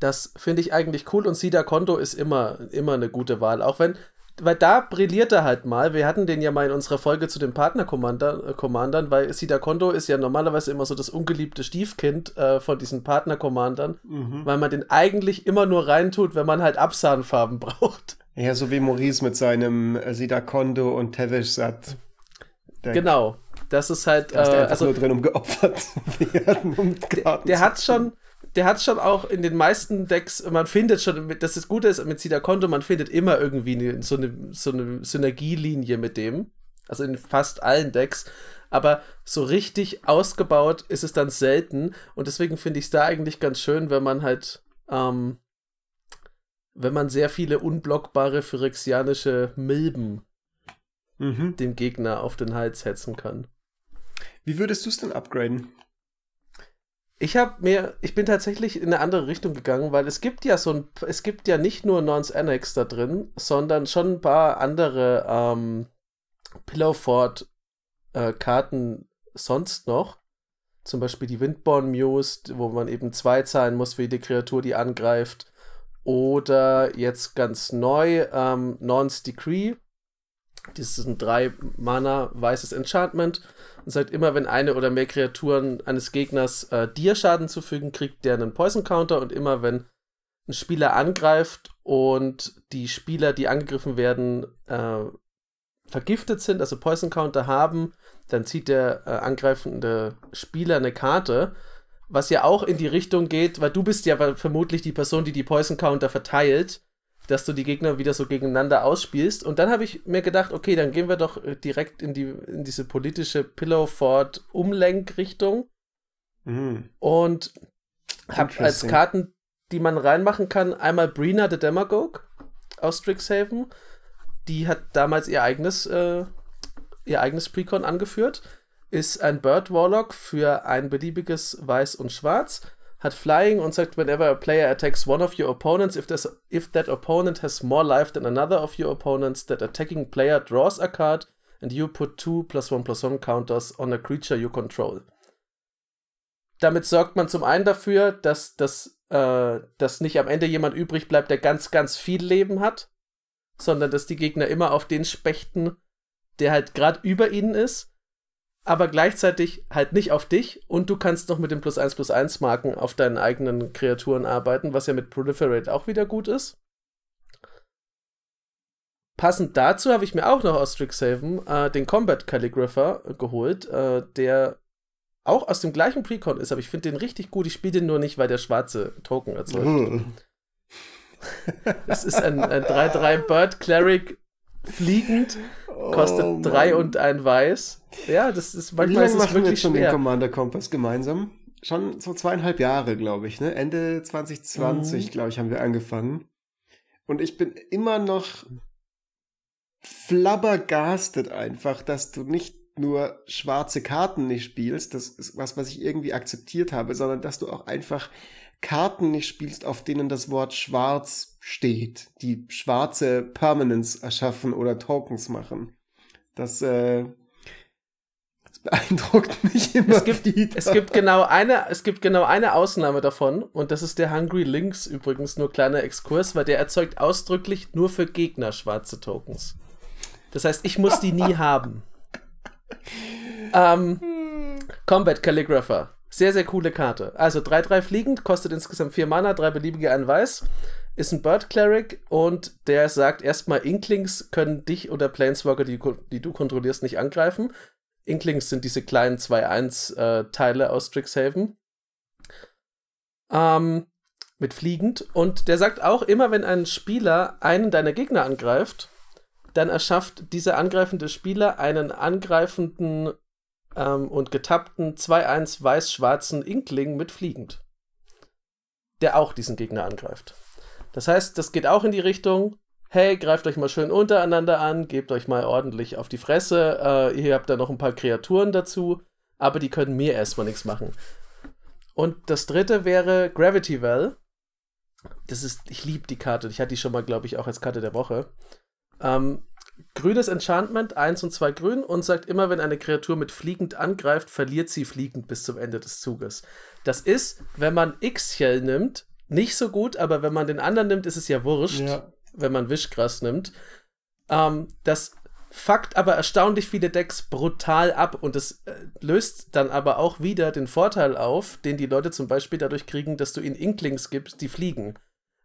Das finde ich eigentlich cool und Sida Konto ist immer, immer eine gute Wahl. Auch wenn, weil da brilliert er halt mal. Wir hatten den ja mal in unserer Folge zu den Partner-Commandern, weil Sida Konto ist ja normalerweise immer so das ungeliebte Stiefkind äh, von diesen Partner-Commandern, mhm. weil man den eigentlich immer nur reintut, wenn man halt Absahnfarben braucht. Ja, so wie Maurice mit seinem äh, Sida Kondo und Tevish Sat. Genau. Das ist halt. Da ist äh, also, nur drin, um geopfert zu werden. Um der, der hat schon. Der hat schon auch in den meisten Decks, man findet schon, das ist Gute ist mit Sida Kondo, man findet immer irgendwie eine, so, eine, so eine Synergielinie mit dem. Also in fast allen Decks. Aber so richtig ausgebaut ist es dann selten. Und deswegen finde ich es da eigentlich ganz schön, wenn man halt ähm, wenn man sehr viele unblockbare phyrexianische Milben mhm. dem Gegner auf den Hals hetzen kann. Wie würdest du es denn upgraden? Ich habe mir, ich bin tatsächlich in eine andere Richtung gegangen, weil es gibt ja so ein, es gibt ja nicht nur Nons Annex da drin, sondern schon ein paar andere ähm, Pillowfort äh, Karten sonst noch. Zum Beispiel die Windborn Muse, wo man eben zwei zahlen muss für jede Kreatur, die angreift. Oder jetzt ganz neu, ähm, Non's Decree. Das ist ein 3 Mana weißes Enchantment. Und sagt immer, wenn eine oder mehr Kreaturen eines Gegners äh, dir Schaden zufügen, kriegt der einen Poison Counter. Und immer wenn ein Spieler angreift und die Spieler, die angegriffen werden, äh, vergiftet sind, also Poison Counter haben, dann zieht der äh, angreifende Spieler eine Karte was ja auch in die Richtung geht, weil du bist ja vermutlich die Person, die die Poison Counter verteilt, dass du die Gegner wieder so gegeneinander ausspielst. Und dann habe ich mir gedacht, okay, dann gehen wir doch äh, direkt in, die, in diese politische Pillow Fort Umlenkrichtung. Mhm. Und habe als Karten, die man reinmachen kann, einmal Brina the Demagogue aus Strixhaven. Die hat damals ihr eigenes, äh, ihr eigenes Precon angeführt ist ein Bird Warlock für ein beliebiges Weiß und Schwarz, hat Flying und sagt, whenever a player attacks one of your opponents, if, if that opponent has more life than another of your opponents, that attacking player draws a card and you put two plus one plus one counters on a creature you control. Damit sorgt man zum einen dafür, dass, dass, äh, dass nicht am Ende jemand übrig bleibt, der ganz, ganz viel Leben hat, sondern dass die Gegner immer auf den spechten, der halt gerade über ihnen ist aber gleichzeitig halt nicht auf dich und du kannst noch mit dem plus 1 plus 1 Marken auf deinen eigenen Kreaturen arbeiten, was ja mit Proliferate auch wieder gut ist. passend dazu habe ich mir auch noch aus Strixhaven äh, den Combat Calligrapher geholt, äh, der auch aus dem gleichen Precon ist, aber ich finde den richtig gut. Ich spiele den nur nicht, weil der schwarze Token erzeugt. Hm. Das ist ein, ein 3-3 Bird Cleric fliegend, kostet 3 oh, und ein Weiß. Ja, das ist manchmal ist es machen wirklich wir jetzt schon den Commander Kompass gemeinsam? Schon so zweieinhalb Jahre, glaube ich, ne? Ende 2020, mhm. glaube ich, haben wir angefangen. Und ich bin immer noch flabbergastet einfach, dass du nicht nur schwarze Karten nicht spielst, das ist was, was ich irgendwie akzeptiert habe, sondern dass du auch einfach Karten nicht spielst, auf denen das Wort schwarz steht, die schwarze Permanence erschaffen oder Tokens machen. Das, äh, das beeindruckt mich immer es gibt, wieder. Es gibt, genau eine, es gibt genau eine Ausnahme davon und das ist der Hungry Links übrigens, nur kleiner Exkurs, weil der erzeugt ausdrücklich nur für Gegner schwarze Tokens. Das heißt, ich muss die nie haben. Ähm, Combat Calligrapher. Sehr, sehr coole Karte. Also 3-3 fliegend, kostet insgesamt 4 Mana, 3 beliebige, ein Weiß. Ist ein Bird Cleric und der sagt erstmal, Inklings können dich oder Planeswalker, die, die du kontrollierst, nicht angreifen. Inklings sind diese kleinen 2-1-Teile äh, aus Strixhaven. Ähm, mit fliegend. Und der sagt auch, immer wenn ein Spieler einen deiner Gegner angreift, dann erschafft dieser angreifende Spieler einen angreifenden ähm, und getappten 2-1 weiß-schwarzen Inkling mit fliegend, der auch diesen Gegner angreift. Das heißt, das geht auch in die Richtung, hey, greift euch mal schön untereinander an, gebt euch mal ordentlich auf die Fresse, äh, ihr habt da noch ein paar Kreaturen dazu, aber die können mir erstmal nichts machen. Und das dritte wäre Gravity Well. Das ist, ich liebe die Karte. Ich hatte die schon mal, glaube ich, auch als Karte der Woche. Ähm, grünes Enchantment, 1 und 2 grün und sagt immer, wenn eine Kreatur mit fliegend angreift, verliert sie fliegend bis zum Ende des Zuges. Das ist, wenn man X-Shell nimmt, nicht so gut, aber wenn man den anderen nimmt, ist es ja wurscht, ja. wenn man Wischgras nimmt. Ähm, das fuckt aber erstaunlich viele Decks brutal ab und es äh, löst dann aber auch wieder den Vorteil auf, den die Leute zum Beispiel dadurch kriegen, dass du ihnen Inklings gibst, die fliegen.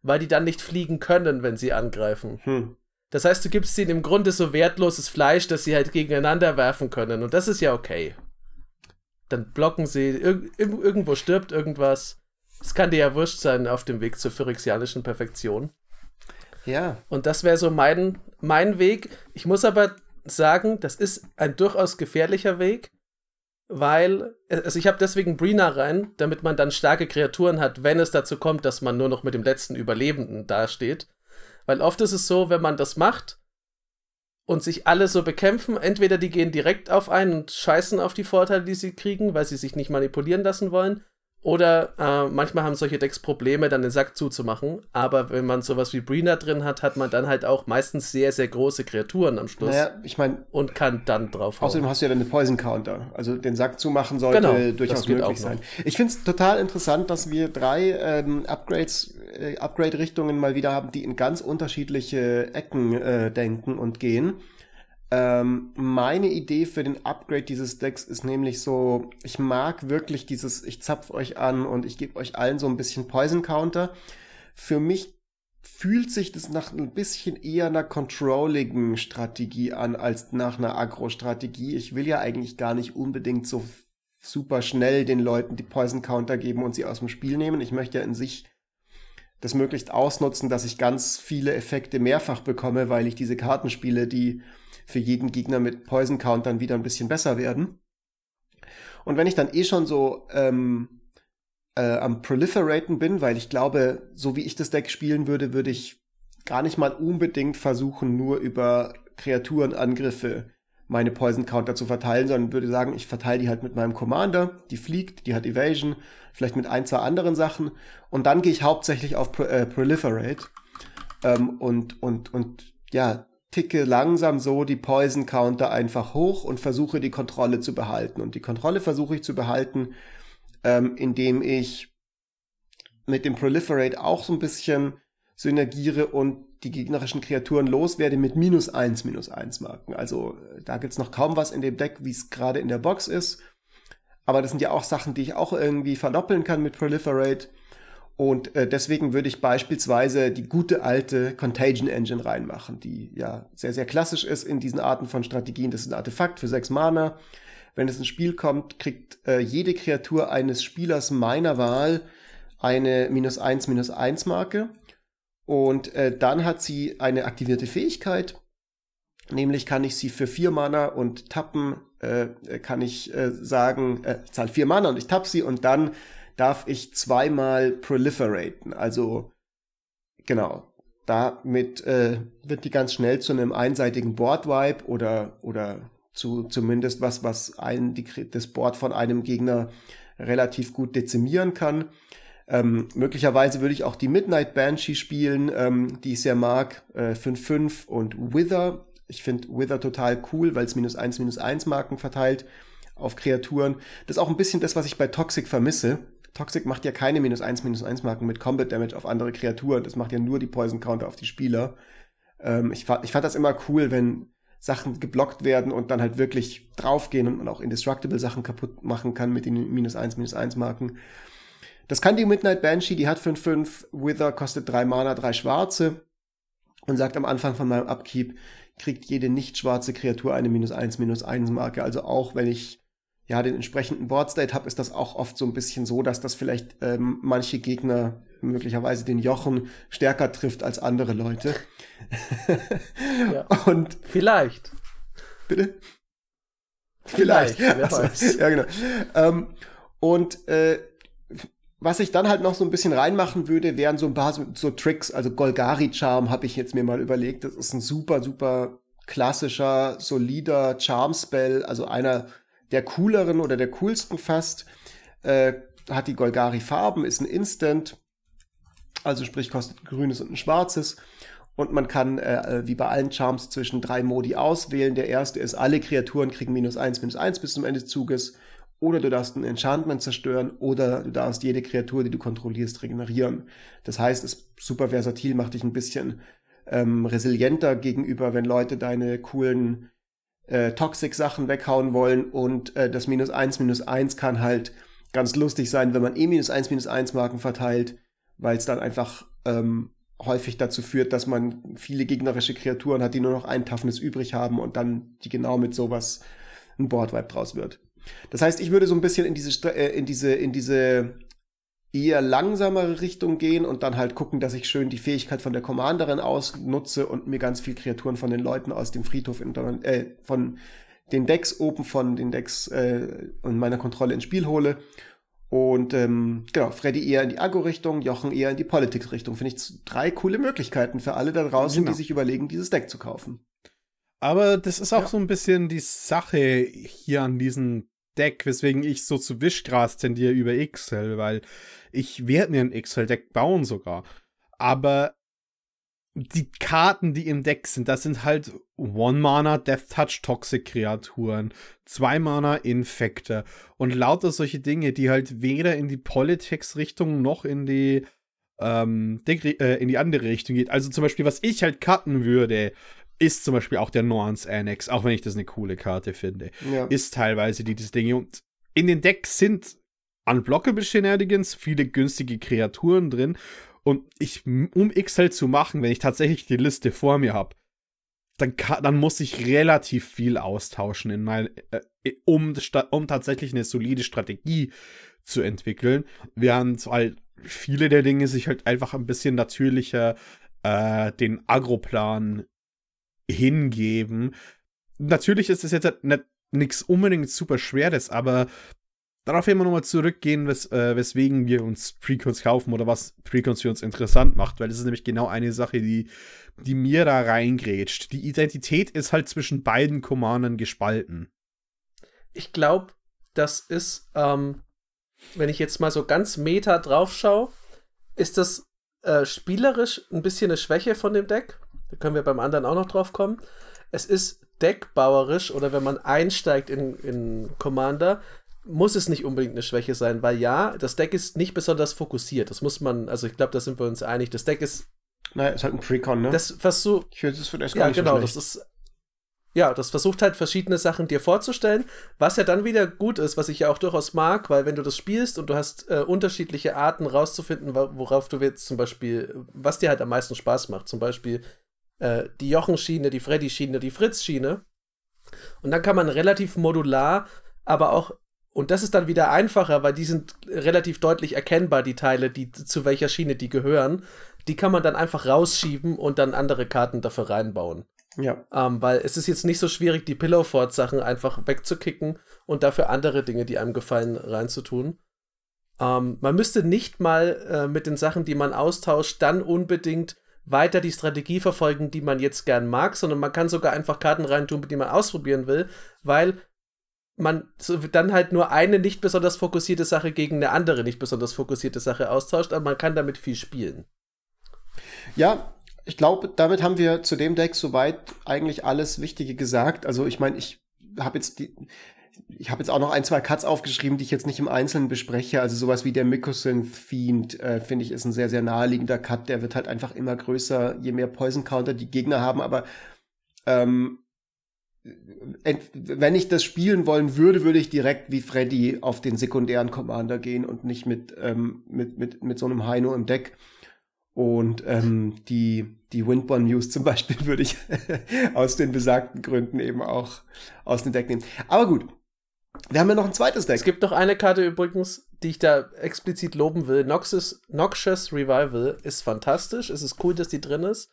Weil die dann nicht fliegen können, wenn sie angreifen. Hm. Das heißt, du gibst ihnen im Grunde so wertloses Fleisch, dass sie halt gegeneinander werfen können. Und das ist ja okay. Dann blocken sie, ir irgendwo stirbt irgendwas. Es kann dir ja wurscht sein auf dem Weg zur phyrexianischen Perfektion. Ja. Und das wäre so mein, mein Weg. Ich muss aber sagen, das ist ein durchaus gefährlicher Weg, weil, also ich habe deswegen Brina rein, damit man dann starke Kreaturen hat, wenn es dazu kommt, dass man nur noch mit dem letzten Überlebenden dasteht. Weil oft ist es so, wenn man das macht und sich alle so bekämpfen, entweder die gehen direkt auf einen und scheißen auf die Vorteile, die sie kriegen, weil sie sich nicht manipulieren lassen wollen, oder äh, manchmal haben solche Decks Probleme, dann den Sack zuzumachen. Aber wenn man sowas wie Brina drin hat, hat man dann halt auch meistens sehr, sehr große Kreaturen am Schluss. Naja, ich meine. Und kann dann drauf. Außerdem hast du ja dann eine Poison Counter. Also den Sack zumachen sollte genau, durchaus möglich sein. Ich finde es total interessant, dass wir drei ähm, Upgrades, äh, Upgrade-Richtungen mal wieder haben, die in ganz unterschiedliche Ecken äh, denken und gehen. Ähm, meine Idee für den Upgrade dieses Decks ist nämlich so, ich mag wirklich dieses, ich zapf euch an und ich gebe euch allen so ein bisschen Poison Counter. Für mich fühlt sich das nach ein bisschen eher einer controlligen Strategie an als nach einer Agro-Strategie. Ich will ja eigentlich gar nicht unbedingt so super schnell den Leuten die Poison Counter geben und sie aus dem Spiel nehmen. Ich möchte ja in sich das möglichst ausnutzen, dass ich ganz viele Effekte mehrfach bekomme, weil ich diese Karten spiele, die für jeden Gegner mit Poison Countern wieder ein bisschen besser werden. Und wenn ich dann eh schon so ähm, äh, am Proliferaten bin, weil ich glaube, so wie ich das Deck spielen würde, würde ich gar nicht mal unbedingt versuchen, nur über Kreaturenangriffe meine Poison Counter zu verteilen, sondern würde sagen, ich verteile die halt mit meinem Commander, die fliegt, die hat Evasion, vielleicht mit ein, zwei anderen Sachen und dann gehe ich hauptsächlich auf Pro äh, Proliferate ähm, und, und, und ja, ticke langsam so die Poison Counter einfach hoch und versuche die Kontrolle zu behalten. Und die Kontrolle versuche ich zu behalten, ähm, indem ich mit dem Proliferate auch so ein bisschen synergiere und die gegnerischen Kreaturen loswerde mit minus eins, minus eins Marken. Also da gibt's noch kaum was in dem Deck, wie es gerade in der Box ist. Aber das sind ja auch Sachen, die ich auch irgendwie verdoppeln kann mit Proliferate. Und äh, deswegen würde ich beispielsweise die gute alte Contagion Engine reinmachen, die ja sehr, sehr klassisch ist in diesen Arten von Strategien. Das ist ein Artefakt für sechs Mana. Wenn es ins Spiel kommt, kriegt äh, jede Kreatur eines Spielers meiner Wahl eine minus eins minus eins Marke. Und äh, dann hat sie eine aktivierte Fähigkeit. Nämlich kann ich sie für vier Mana und tappen, äh, kann ich äh, sagen, äh, ich zahle vier Mana und ich tapp sie und dann darf ich zweimal proliferaten. Also, genau. Damit äh, wird die ganz schnell zu einem einseitigen Board-Wipe oder, oder zu zumindest was, was ein, die, das Board von einem Gegner relativ gut dezimieren kann. Ähm, möglicherweise würde ich auch die Midnight Banshee spielen, ähm, die ich sehr mag. 5-5 äh, und Wither. Ich finde Wither total cool, weil es minus 1, minus 1 Marken verteilt auf Kreaturen. Das ist auch ein bisschen das, was ich bei Toxic vermisse. Toxic macht ja keine minus 1, minus 1 Marken mit Combat Damage auf andere Kreaturen. Das macht ja nur die Poison Counter auf die Spieler. Ähm, ich, fand, ich fand das immer cool, wenn Sachen geblockt werden und dann halt wirklich draufgehen und man auch Indestructible Sachen kaputt machen kann mit den minus 1, minus 1 Marken. Das kann die Midnight Banshee, die hat 5-5, Wither kostet 3 Mana, 3 schwarze und sagt am Anfang von meinem Upkeep, kriegt jede nicht schwarze Kreatur eine minus 1, minus 1 Marke. Also auch wenn ich ja den entsprechenden Board State habe, ist das auch oft so ein bisschen so, dass das vielleicht ähm, manche Gegner möglicherweise den Jochen stärker trifft als andere Leute. ja. Und vielleicht. Bitte? Vielleicht. vielleicht. Also, ja, genau. Ähm, und äh, was ich dann halt noch so ein bisschen reinmachen würde, wären so ein paar so, so Tricks. Also Golgari-Charm habe ich jetzt mir mal überlegt. Das ist ein super, super klassischer, solider Charm-Spell. Also einer der cooleren oder der coolsten fast. Äh, hat die Golgari-Farben, ist ein Instant. Also sprich, kostet ein grünes und ein schwarzes. Und man kann, äh, wie bei allen Charms, zwischen drei Modi auswählen. Der erste ist, alle Kreaturen kriegen minus eins, minus eins bis zum Ende des Zuges oder du darfst ein Enchantment zerstören oder du darfst jede Kreatur, die du kontrollierst, regenerieren. Das heißt, es ist super versatil, macht dich ein bisschen ähm, resilienter gegenüber, wenn Leute deine coolen äh, Toxic-Sachen weghauen wollen und äh, das minus eins minus eins kann halt ganz lustig sein, wenn man eh minus eins minus eins Marken verteilt, weil es dann einfach ähm, häufig dazu führt, dass man viele gegnerische Kreaturen hat, die nur noch ein Toughness übrig haben und dann die genau mit sowas ein Boardwipe draus wird. Das heißt, ich würde so ein bisschen in diese, äh, in diese, in diese eher langsamere Richtung gehen und dann halt gucken, dass ich schön die Fähigkeit von der Commanderin ausnutze und mir ganz viel Kreaturen von den Leuten aus dem Friedhof, in, äh, von den Decks oben von den Decks äh, und meiner Kontrolle ins Spiel hole. Und ähm, genau, Freddy eher in die Agro-Richtung, Jochen eher in die Politics-Richtung. Finde ich drei coole Möglichkeiten für alle da draußen, genau. die sich überlegen, dieses Deck zu kaufen. Aber das ist auch ja. so ein bisschen die Sache hier an diesen Deck, weswegen ich so zu Wischgras tendiere über Excel, weil ich werde mir ein Excel-Deck bauen sogar. Aber die Karten, die im Deck sind, das sind halt One-Mana Death Touch Toxic Kreaturen, Zwei-Mana Infekte und lauter solche Dinge, die halt weder in die Politics-Richtung noch in die ähm, äh, in die andere Richtung geht. Also zum Beispiel, was ich halt cutten würde, ist zum Beispiel auch der Nuance Annex, auch wenn ich das eine coole Karte finde, ja. ist teilweise dieses Ding. Und in den Decks sind Unblockable Shenanigans, viele günstige Kreaturen drin. Und ich, um XL zu machen, wenn ich tatsächlich die Liste vor mir habe, dann, dann muss ich relativ viel austauschen, in mein, äh, um, um tatsächlich eine solide Strategie zu entwickeln. Während halt viele der Dinge sich halt einfach ein bisschen natürlicher äh, den Agroplan hingeben. Natürlich ist es jetzt halt nichts unbedingt super Schweres, aber darauf immer nochmal zurückgehen, wes äh, weswegen wir uns Precons kaufen oder was Precons für uns interessant macht, weil das ist nämlich genau eine Sache, die, die mir da reingrätscht. Die Identität ist halt zwischen beiden Commandern gespalten. Ich glaube, das ist, ähm, wenn ich jetzt mal so ganz meta drauf schaue, ist das äh, spielerisch ein bisschen eine Schwäche von dem Deck. Da können wir beim anderen auch noch drauf kommen. Es ist deckbauerisch oder wenn man einsteigt in, in Commander, muss es nicht unbedingt eine Schwäche sein, weil ja, das Deck ist nicht besonders fokussiert. Das muss man, also ich glaube, da sind wir uns einig. Das Deck ist. Naja, ist halt ein Precon, ne? Das, so. Ich würde es für das gar ja, nicht genau, so das ist. ja, das versucht halt verschiedene Sachen dir vorzustellen, was ja dann wieder gut ist, was ich ja auch durchaus mag, weil wenn du das spielst und du hast äh, unterschiedliche Arten rauszufinden, worauf du jetzt zum Beispiel, was dir halt am meisten Spaß macht, zum Beispiel äh, die Jochen-Schiene, die Freddy-Schiene, die Fritz-Schiene. Und dann kann man relativ modular, aber auch, und das ist dann wieder einfacher, weil die sind relativ deutlich erkennbar, die Teile, die zu welcher Schiene die gehören. Die kann man dann einfach rausschieben und dann andere Karten dafür reinbauen. Ja. Ähm, weil es ist jetzt nicht so schwierig, die Pillowfort-Sachen einfach wegzukicken und dafür andere Dinge, die einem gefallen, reinzutun. Ähm, man müsste nicht mal äh, mit den Sachen, die man austauscht, dann unbedingt weiter die Strategie verfolgen, die man jetzt gern mag, sondern man kann sogar einfach Karten reintun, die man ausprobieren will, weil man dann halt nur eine nicht besonders fokussierte Sache gegen eine andere nicht besonders fokussierte Sache austauscht, aber man kann damit viel spielen. Ja, ich glaube, damit haben wir zu dem Deck soweit eigentlich alles Wichtige gesagt. Also ich meine, ich habe jetzt die, ich habe jetzt auch noch ein, zwei Cuts aufgeschrieben, die ich jetzt nicht im Einzelnen bespreche. Also sowas wie der Mycosynth Fiend, äh, finde ich, ist ein sehr, sehr naheliegender Cut. Der wird halt einfach immer größer, je mehr Poison Counter die Gegner haben. Aber ähm, wenn ich das spielen wollen würde, würde ich direkt wie Freddy auf den sekundären Commander gehen und nicht mit, ähm, mit, mit, mit so einem Heino im Deck. Und ähm, die, die Windborn News zum Beispiel würde ich aus den besagten Gründen eben auch aus dem Deck nehmen. Aber gut, wir haben ja noch ein zweites Deck. Es gibt noch eine Karte übrigens, die ich da explizit loben will. Noxus, Noxious Revival ist fantastisch. Es ist cool, dass die drin ist.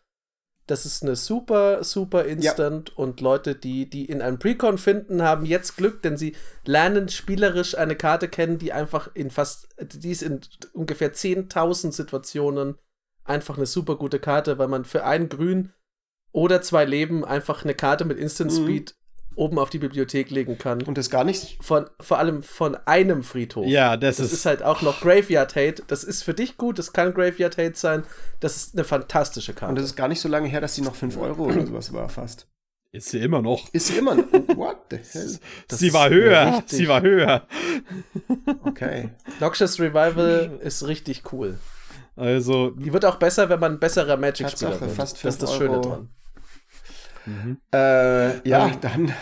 Das ist eine super, super Instant ja. und Leute, die, die in einem Precon finden, haben jetzt Glück, denn sie lernen spielerisch eine Karte kennen, die einfach in fast, die ist in ungefähr 10.000 Situationen einfach eine super gute Karte, weil man für ein Grün oder zwei Leben einfach eine Karte mit Instant mhm. Speed. Oben auf die Bibliothek legen kann. Und das gar nicht. Von, vor allem von einem Friedhof. Ja, das, das ist. ist halt auch noch Graveyard Hate. Das ist für dich gut, das kann Graveyard Hate sein. Das ist eine fantastische Karte. Und das ist gar nicht so lange her, dass sie noch 5 Euro oder sowas war, fast. Ist sie immer noch. Ist sie immer noch? What the hell? Das sie war höher. Sie war höher. Okay. Noxious Revival ist richtig cool. Also. Die wird auch besser, wenn man ein besserer Magic-Spieler wird. Fast das ist das Euro. Schöne dran. Mhm. Äh, ja, ähm, dann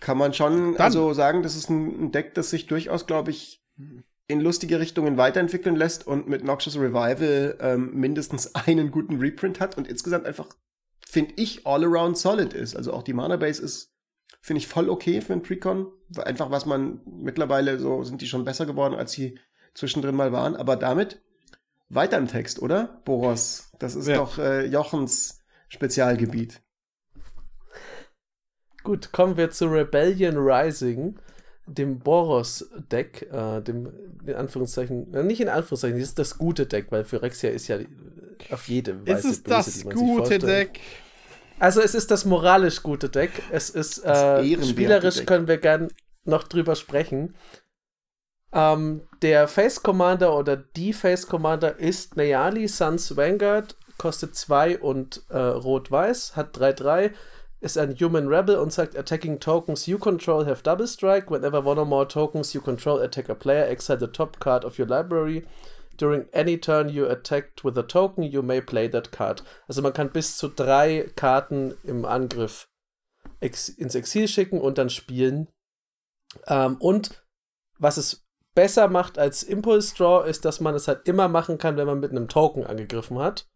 kann man schon dann. also sagen, das ist ein Deck, das sich durchaus, glaube ich, in lustige Richtungen weiterentwickeln lässt und mit Noxious Revival ähm, mindestens einen guten Reprint hat und insgesamt einfach, finde ich, all around solid ist. Also auch die Mana Base ist, finde ich, voll okay für ein Precon. Einfach was man mittlerweile so sind die schon besser geworden, als sie zwischendrin mal waren. Aber damit weiter im Text, oder? Boros, das ist ja. doch äh, Jochens Spezialgebiet. Gut, kommen wir zu Rebellion Rising, dem Boros-Deck, äh, dem in Anführungszeichen, äh, nicht in Anführungszeichen, das ist das gute Deck, weil Phyrexia ist ja auf jede Weise ist es böse, das gute Deck? Also es ist das moralisch gute Deck. Es ist äh, spielerisch Deck. können wir gern noch drüber sprechen. Ähm, der Face Commander oder die Face Commander ist Nayali Suns Vanguard, kostet 2 und äh, rot-weiß, hat 3-3, ist ein Human Rebel und sagt Attacking Tokens you control have double strike. Whenever one or more tokens you control attack a player, exile the top card of your library. During any turn you attacked with a token, you may play that card. Also man kann bis zu drei Karten im Angriff ex ins Exil schicken und dann spielen. Ähm, und was es besser macht als Impulse Draw, ist, dass man es halt immer machen kann, wenn man mit einem Token angegriffen hat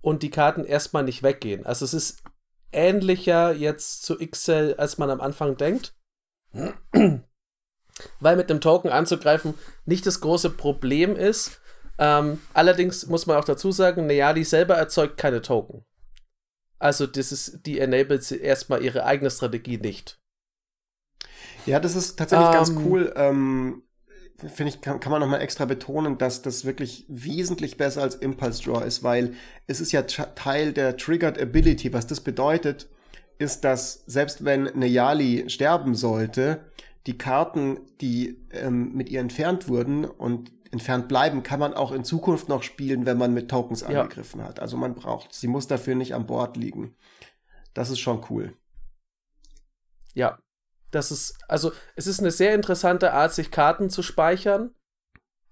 und die Karten erstmal nicht weggehen. Also es ist ähnlicher jetzt zu XL, als man am Anfang denkt. Weil mit einem Token anzugreifen nicht das große Problem ist. Ähm, allerdings muss man auch dazu sagen, Neali selber erzeugt keine Token. Also das ist, die enabled erstmal ihre eigene Strategie nicht. Ja, das ist tatsächlich ähm, ganz cool. Ähm, finde ich, kann, kann man nochmal extra betonen, dass das wirklich wesentlich besser als Impulse Draw ist, weil es ist ja Teil der Triggered Ability. Was das bedeutet, ist, dass selbst wenn Neyali sterben sollte, die Karten, die ähm, mit ihr entfernt wurden und entfernt bleiben, kann man auch in Zukunft noch spielen, wenn man mit Tokens ja. angegriffen hat. Also man braucht, sie muss dafür nicht an Bord liegen. Das ist schon cool. Ja, das ist, also es ist eine sehr interessante Art, sich Karten zu speichern.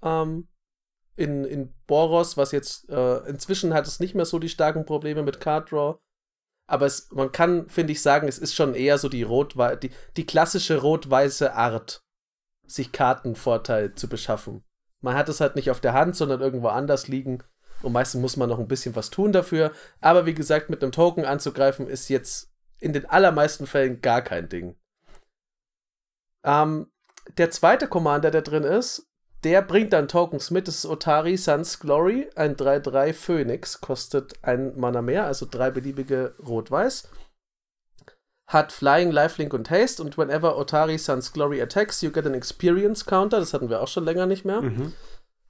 Ähm, in, in Boros, was jetzt, äh, inzwischen hat es nicht mehr so die starken Probleme mit Card Draw. Aber es, man kann, finde ich, sagen, es ist schon eher so die rot die, die klassische rot-weiße Art, sich Kartenvorteil zu beschaffen. Man hat es halt nicht auf der Hand, sondern irgendwo anders liegen. Und meistens muss man noch ein bisschen was tun dafür. Aber wie gesagt, mit einem Token anzugreifen, ist jetzt in den allermeisten Fällen gar kein Ding. Ähm, der zweite Commander, der drin ist, der bringt dann Tokens mit. Das ist Otari Sun's Glory, ein 3-3 Phoenix, kostet ein Mana mehr, also drei beliebige Rot-Weiß. Hat Flying, Lifelink und Haste und whenever Otari Sun's Glory attacks, you get an Experience Counter. Das hatten wir auch schon länger nicht mehr. Mhm.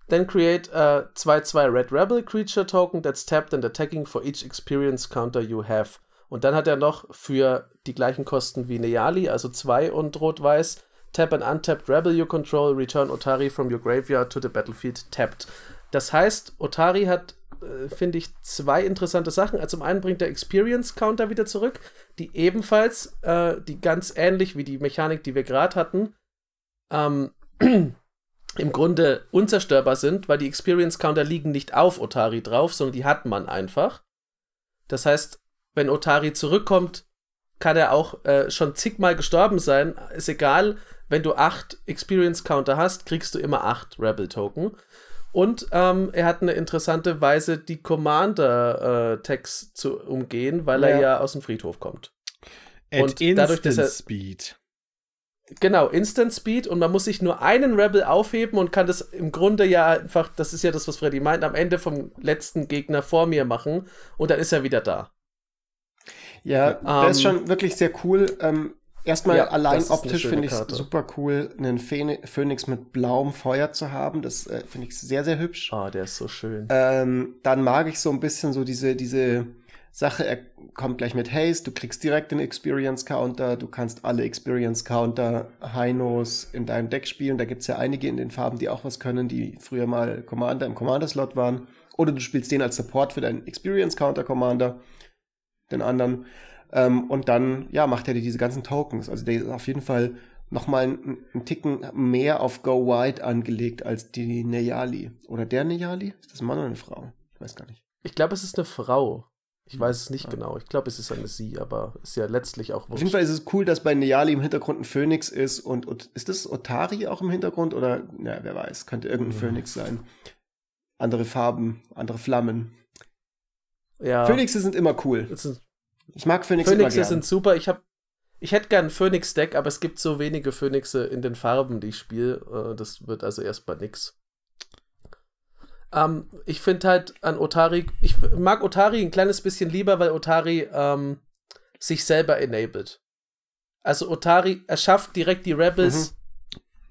Then create a 2-2 Red Rebel Creature Token that's tapped and attacking for each Experience Counter you have. Und dann hat er noch für die gleichen Kosten wie Neali, also 2 und Rot-Weiß, Tap an untapped Rebel you control, return Otari from your graveyard to the battlefield tapped. Das heißt, Otari hat, äh, finde ich, zwei interessante Sachen. Also zum einen bringt der Experience Counter wieder zurück, die ebenfalls, äh, die ganz ähnlich wie die Mechanik, die wir gerade hatten, ähm, im Grunde unzerstörbar sind, weil die Experience Counter liegen nicht auf Otari drauf, sondern die hat man einfach. Das heißt, wenn Otari zurückkommt, kann er auch äh, schon zigmal gestorben sein. Ist egal, wenn du acht Experience Counter hast, kriegst du immer acht Rebel Token. Und ähm, er hat eine interessante Weise, die Commander-Tags äh, zu umgehen, weil ja. er ja aus dem Friedhof kommt. At und Instant dadurch, dass er, Speed. Genau, Instant Speed und man muss sich nur einen Rebel aufheben und kann das im Grunde ja einfach, das ist ja das, was Freddy meint, am Ende vom letzten Gegner vor mir machen und dann ist er wieder da. Ja, ähm, das ist schon wirklich sehr cool. Ähm, erstmal ja, allein optisch finde ich es super cool, einen Phönix mit blauem Feuer zu haben. Das äh, finde ich sehr, sehr hübsch. Ah, oh, der ist so schön. Ähm, dann mag ich so ein bisschen so diese, diese Sache, er kommt gleich mit Haste, du kriegst direkt den Experience Counter, du kannst alle Experience Counter Heinos in deinem Deck spielen. Da gibt's ja einige in den Farben, die auch was können, die früher mal Commander im Commander-Slot waren. Oder du spielst den als Support für deinen Experience Counter Commander den anderen. Ähm, und dann, ja, macht er dir diese ganzen Tokens. Also der ist auf jeden Fall nochmal einen, einen Ticken mehr auf Go Wide angelegt als die Neyali. Oder der Neyali? Ist das ein Mann oder eine Frau? Ich weiß gar nicht. Ich glaube, es ist eine Frau. Ich weiß es nicht ja. genau. Ich glaube, es ist eine Sie, aber ist ja letztlich auch wurscht. Auf jeden Fall ist es cool, dass bei Neyali im Hintergrund ein Phönix ist und, und ist das Otari auch im Hintergrund oder, ja, wer weiß, könnte irgendein mhm. Phönix sein. Andere Farben, andere Flammen. Ja. Phönixe sind immer cool. Ich mag Phönixe Phönixe sind super. Ich habe ich hätte gern ein Phoenix-Deck, aber es gibt so wenige Phönixe in den Farben, die ich spiele. Äh, das wird also erstmal nix. Ähm, ich finde halt an Otari, ich mag Otari ein kleines bisschen lieber, weil Otari ähm, sich selber enabled. Also Otari erschafft direkt die Rebels mhm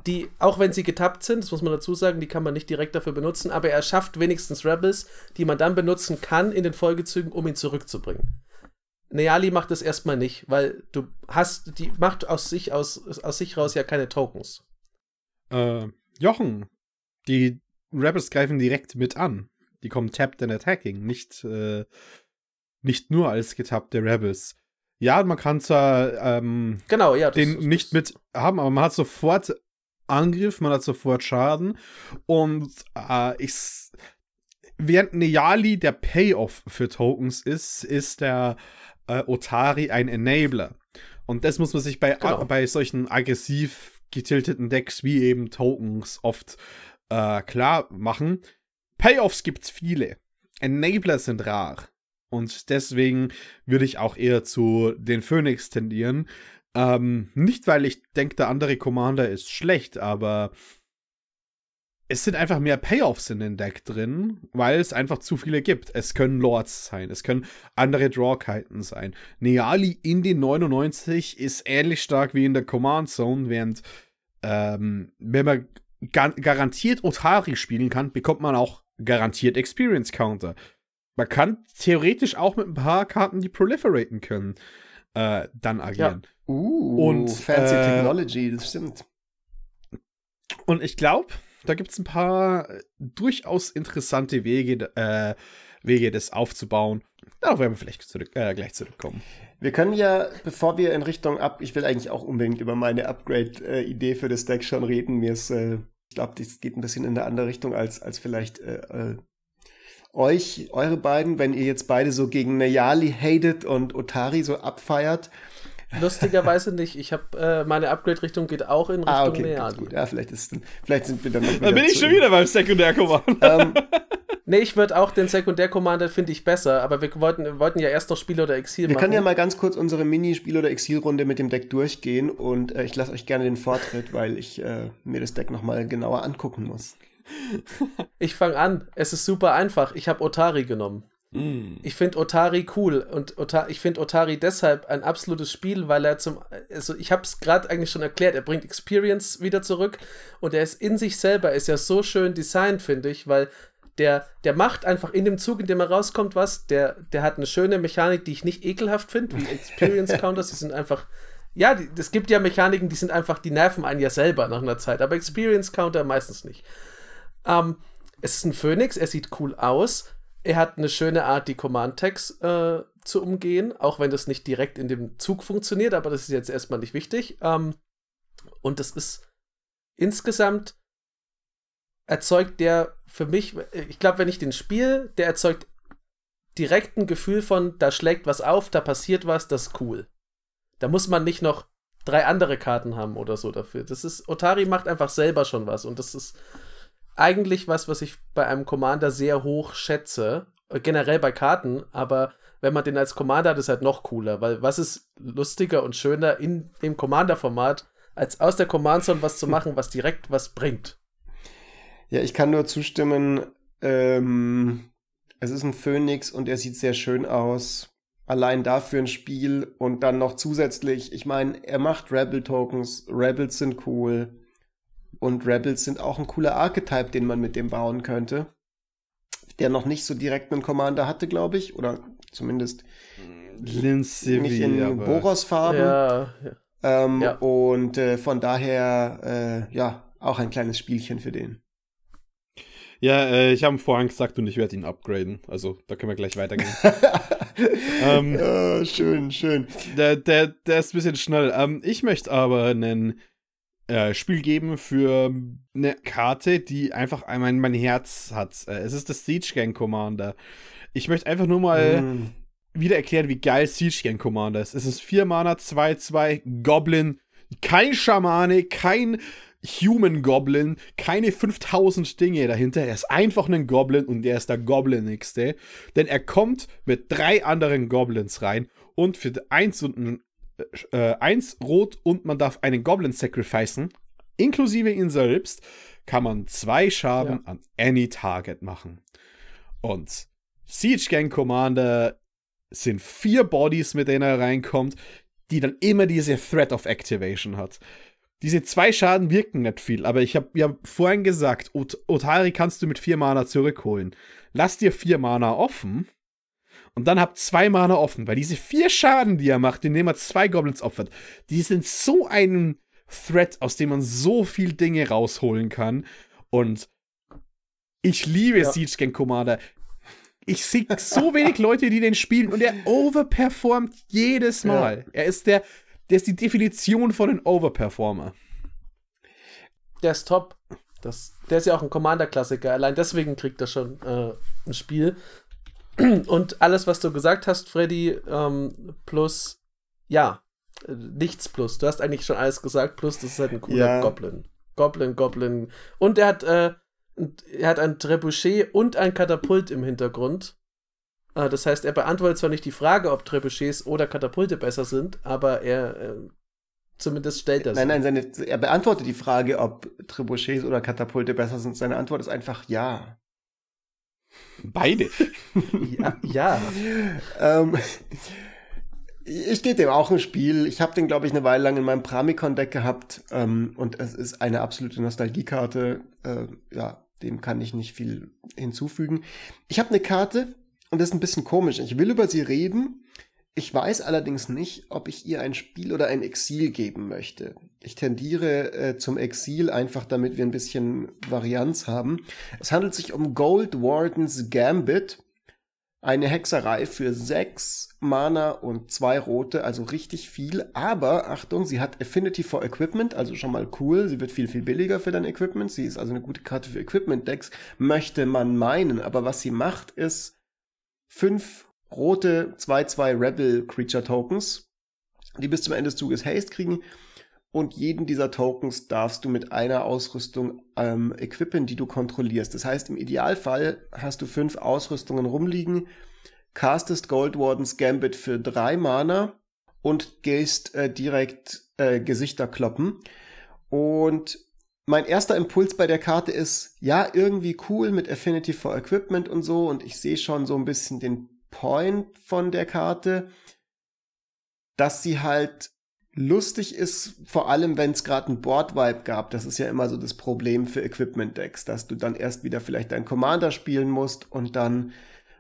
die, auch wenn sie getappt sind, das muss man dazu sagen, die kann man nicht direkt dafür benutzen, aber er schafft wenigstens Rebels, die man dann benutzen kann in den Folgezügen, um ihn zurückzubringen. Neali macht das erstmal nicht, weil du hast, die macht aus sich, aus, aus sich raus ja keine Tokens. Äh, Jochen, die Rebels greifen direkt mit an. Die kommen tapped and attacking, nicht, äh, nicht nur als getappte Rebels. Ja, man kann zwar ähm, genau, ja, den das, nicht mit haben, aber man hat sofort Angriff, man hat sofort Schaden. Und äh, ich, während Neali der Payoff für Tokens ist, ist der äh, Otari ein Enabler. Und das muss man sich bei, genau. bei solchen aggressiv getilteten Decks wie eben Tokens oft äh, klar machen. Payoffs gibt's viele. Enabler sind rar. Und deswegen würde ich auch eher zu den Phoenix tendieren, ähm, nicht, weil ich denke, der andere Commander ist schlecht, aber es sind einfach mehr Payoffs in den Deck drin, weil es einfach zu viele gibt. Es können Lords sein, es können andere Drawkiten sein. Neali in den 99 ist ähnlich stark wie in der Command Zone, während ähm, wenn man ga garantiert Otari spielen kann, bekommt man auch garantiert Experience Counter. Man kann theoretisch auch mit ein paar Karten, die proliferaten können, äh, dann agieren. Ja. Uh, und fancy äh, Technology, das stimmt. Und ich glaube, da gibt es ein paar äh, durchaus interessante Wege, äh, Wege, das aufzubauen. Darauf werden wir vielleicht zurück, äh, gleich zurückkommen. Wir können ja, bevor wir in Richtung ab, ich will eigentlich auch unbedingt über meine Upgrade-Idee äh, für das Deck schon reden. Mir ist, äh, ich glaube, das geht ein bisschen in eine andere Richtung als, als vielleicht äh, euch, eure beiden, wenn ihr jetzt beide so gegen Nayali hatet und Otari so abfeiert. Lustigerweise nicht. Ich habe äh, meine Upgrade-Richtung geht auch in Richtung ah, okay. Gut. Ja, vielleicht ist vielleicht sind wir dann. Dann bin ich schon wieder beim Sekundär-Commander. Ähm, nee, ich würde auch den Sekundär-Commander finde ich besser, aber wir wollten, wir wollten ja erst noch Spiel oder Exil wir machen. Wir können ja mal ganz kurz unsere Mini-Spiel- oder Exil-Runde mit dem Deck durchgehen und äh, ich lasse euch gerne den Vortritt, weil ich äh, mir das Deck nochmal genauer angucken muss. Ich fange an. Es ist super einfach. Ich habe Otari genommen. Mm. Ich finde Otari cool und Ota ich finde Otari deshalb ein absolutes Spiel, weil er zum, also ich habe es gerade eigentlich schon erklärt, er bringt Experience wieder zurück und er ist in sich selber, ist ja so schön designt, finde ich, weil der, der macht einfach in dem Zug, in dem er rauskommt, was, der, der hat eine schöne Mechanik, die ich nicht ekelhaft finde, wie Experience Counters, die sind einfach, ja, es gibt ja Mechaniken, die sind einfach, die nerven einen ja selber nach einer Zeit, aber Experience Counter meistens nicht. Ähm, es ist ein Phoenix, er sieht cool aus. Er hat eine schöne Art, die Command-Tags äh, zu umgehen, auch wenn das nicht direkt in dem Zug funktioniert, aber das ist jetzt erstmal nicht wichtig. Ähm, und das ist insgesamt erzeugt der für mich, ich glaube, wenn ich den spiele, der erzeugt direkt ein Gefühl von, da schlägt was auf, da passiert was, das ist cool. Da muss man nicht noch drei andere Karten haben oder so dafür. Das ist, Otari macht einfach selber schon was und das ist eigentlich was, was ich bei einem Commander sehr hoch schätze. Äh, generell bei Karten, aber wenn man den als Commander hat, ist halt noch cooler, weil was ist lustiger und schöner in dem Commander-Format, als aus der Command Zone was zu machen, was direkt was bringt. Ja, ich kann nur zustimmen. Ähm, es ist ein Phönix und er sieht sehr schön aus. Allein dafür ein Spiel und dann noch zusätzlich, ich meine, er macht Rebel-Tokens, Rebels sind cool. Und Rebels sind auch ein cooler Archetype, den man mit dem bauen könnte. Der noch nicht so direkt einen Commander hatte, glaube ich. Oder zumindest Lindsay nicht in Boros-Farben. Ja, ja. Ähm, ja. Und äh, von daher, äh, ja, auch ein kleines Spielchen für den. Ja, äh, ich habe vorhin gesagt und ich werde ihn upgraden. Also da können wir gleich weitergehen. ähm, oh, schön, schön. Der, der, der ist ein bisschen schnell. Ähm, ich möchte aber einen äh, Spiel geben für eine Karte, die einfach mein, mein Herz hat. Äh, es ist das Siege Gang Commander. Ich möchte einfach nur mal mm. wieder erklären, wie geil Siege Gang Commander ist. Es ist 4 Mana, 2-2, Goblin, kein Schamane, kein Human Goblin, keine 5000 Dinge dahinter. Er ist einfach ein Goblin und er ist der Goblinigste. Denn er kommt mit drei anderen Goblins rein und für eins und ein äh, eins rot und man darf einen Goblin sacrificen, inklusive ihn selbst, kann man zwei Schaden ja. an any Target machen. Und Siege Gang Commander sind vier Bodies, mit denen er reinkommt, die dann immer diese Threat of Activation hat. Diese zwei Schaden wirken nicht viel, aber ich habe ja vorhin gesagt, Ot Otari kannst du mit vier Mana zurückholen. Lass dir vier Mana offen und dann habt zwei Mana offen, weil diese vier Schaden, die er macht, indem er zwei Goblins opfert, die sind so ein Threat, aus dem man so viel Dinge rausholen kann. Und ich liebe ja. Siege Gang Commander. Ich sehe so wenig Leute, die den spielen und er overperformt jedes Mal. Ja. Er ist der, der ist die Definition von einem Overperformer. Der ist top. Das, der ist ja auch ein Commander-Klassiker. Allein deswegen kriegt er schon äh, ein Spiel. Und alles, was du gesagt hast, Freddy, ähm, plus, ja, nichts plus. Du hast eigentlich schon alles gesagt, plus das ist halt ein cooler ja. Goblin. Goblin, Goblin. Und er hat, äh, er hat ein Trebuchet und ein Katapult im Hintergrund. Äh, das heißt, er beantwortet zwar nicht die Frage, ob Trebuchets oder Katapulte besser sind, aber er äh, zumindest stellt das. Nein, nein, seine, er beantwortet die Frage, ob Trebuchets oder Katapulte besser sind. Seine Antwort ist einfach ja. Beide. ja. ja. ähm, ich steht dem auch ein Spiel. Ich habe den, glaube ich, eine Weile lang in meinem Pramikon-Deck gehabt ähm, und es ist eine absolute Nostalgiekarte. Äh, ja, dem kann ich nicht viel hinzufügen. Ich habe eine Karte und das ist ein bisschen komisch. Ich will über sie reden, ich weiß allerdings nicht, ob ich ihr ein Spiel oder ein Exil geben möchte. Ich tendiere äh, zum Exil einfach, damit wir ein bisschen Varianz haben. Es handelt sich um Gold Wardens Gambit. eine Hexerei für sechs Mana und zwei rote, also richtig viel. Aber Achtung, sie hat Affinity for Equipment, also schon mal cool. Sie wird viel, viel billiger für dein Equipment. Sie ist also eine gute Karte für Equipment-Decks, möchte man meinen. Aber was sie macht, ist fünf rote 2-2 Rebel Creature Tokens, die bis zum Ende des Zuges Haste kriegen und jeden dieser Tokens darfst du mit einer Ausrüstung ähm, equippen, die du kontrollierst. Das heißt, im Idealfall hast du fünf Ausrüstungen rumliegen, castest Gold Wardens Gambit für drei Mana und gehst äh, direkt äh, Gesichter kloppen. Und mein erster Impuls bei der Karte ist, ja, irgendwie cool mit Affinity for Equipment und so. Und ich sehe schon so ein bisschen den Point von der Karte, dass sie halt lustig ist, vor allem wenn es gerade ein Board-Vibe gab. Das ist ja immer so das Problem für Equipment-Decks, dass du dann erst wieder vielleicht deinen Commander spielen musst und dann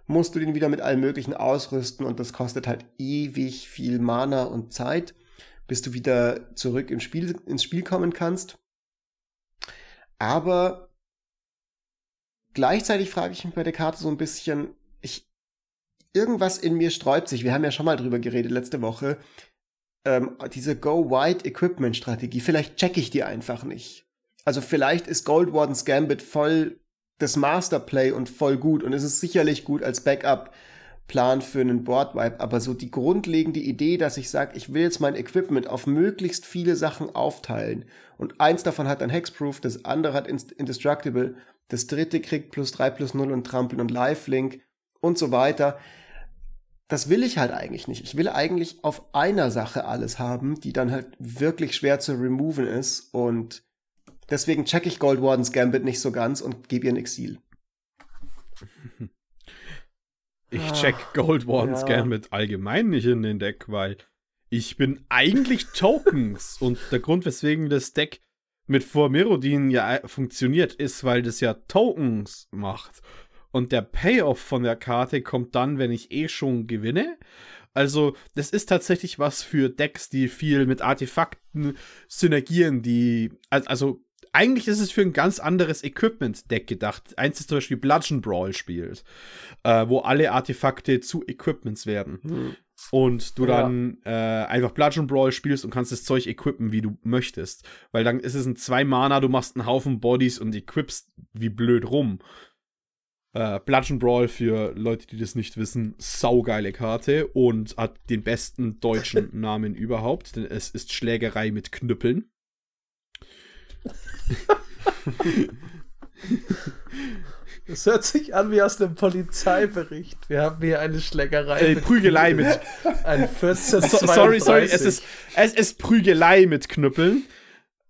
musst du den wieder mit allem Möglichen ausrüsten und das kostet halt ewig viel Mana und Zeit, bis du wieder zurück im Spiel, ins Spiel kommen kannst. Aber gleichzeitig frage ich mich bei der Karte so ein bisschen, irgendwas in mir sträubt sich. Wir haben ja schon mal drüber geredet letzte Woche ähm, diese Go-Wide-Equipment-Strategie, vielleicht check ich die einfach nicht. Also vielleicht ist Gold Wardens Gambit voll das Masterplay und voll gut und es ist sicherlich gut als Backup-Plan für einen Board-Wipe, aber so die grundlegende Idee, dass ich sage, ich will jetzt mein Equipment auf möglichst viele Sachen aufteilen und eins davon hat dann Hexproof, das andere hat Indestructible, das dritte kriegt plus drei plus null und Trampeln und Lifelink und so weiter das will ich halt eigentlich nicht. Ich will eigentlich auf einer Sache alles haben, die dann halt wirklich schwer zu removen ist. Und deswegen check ich Gold Wardens Gambit nicht so ganz und gebe ihr ein Exil. Ich check Gold Wardens ja. Gambit allgemein nicht in den Deck, weil ich bin eigentlich Tokens. und der Grund, weswegen das Deck mit Vormerodin ja funktioniert, ist, weil das ja Tokens macht. Und der Payoff von der Karte kommt dann, wenn ich eh schon gewinne. Also, das ist tatsächlich was für Decks, die viel mit Artefakten synergieren, die. Also, eigentlich ist es für ein ganz anderes Equipment-Deck gedacht. Eins ist zum Beispiel Bludgeon Brawl spielt, äh, wo alle Artefakte zu Equipments werden. Hm. Und du ja. dann äh, einfach Bludgeon Brawl spielst und kannst das Zeug equippen, wie du möchtest. Weil dann ist es ein 2 Mana, du machst einen Haufen Bodies und equippst wie blöd rum. Äh, Bludgeon Brawl für Leute, die das nicht wissen, saugeile Karte und hat den besten deutschen Namen überhaupt, denn es ist Schlägerei mit Knüppeln. Das hört sich an wie aus einem Polizeibericht. Wir haben hier eine Schlägerei. Äh, mit Prügelei mit. Ein 14, so, sorry, sorry, es ist, es ist Prügelei mit Knüppeln.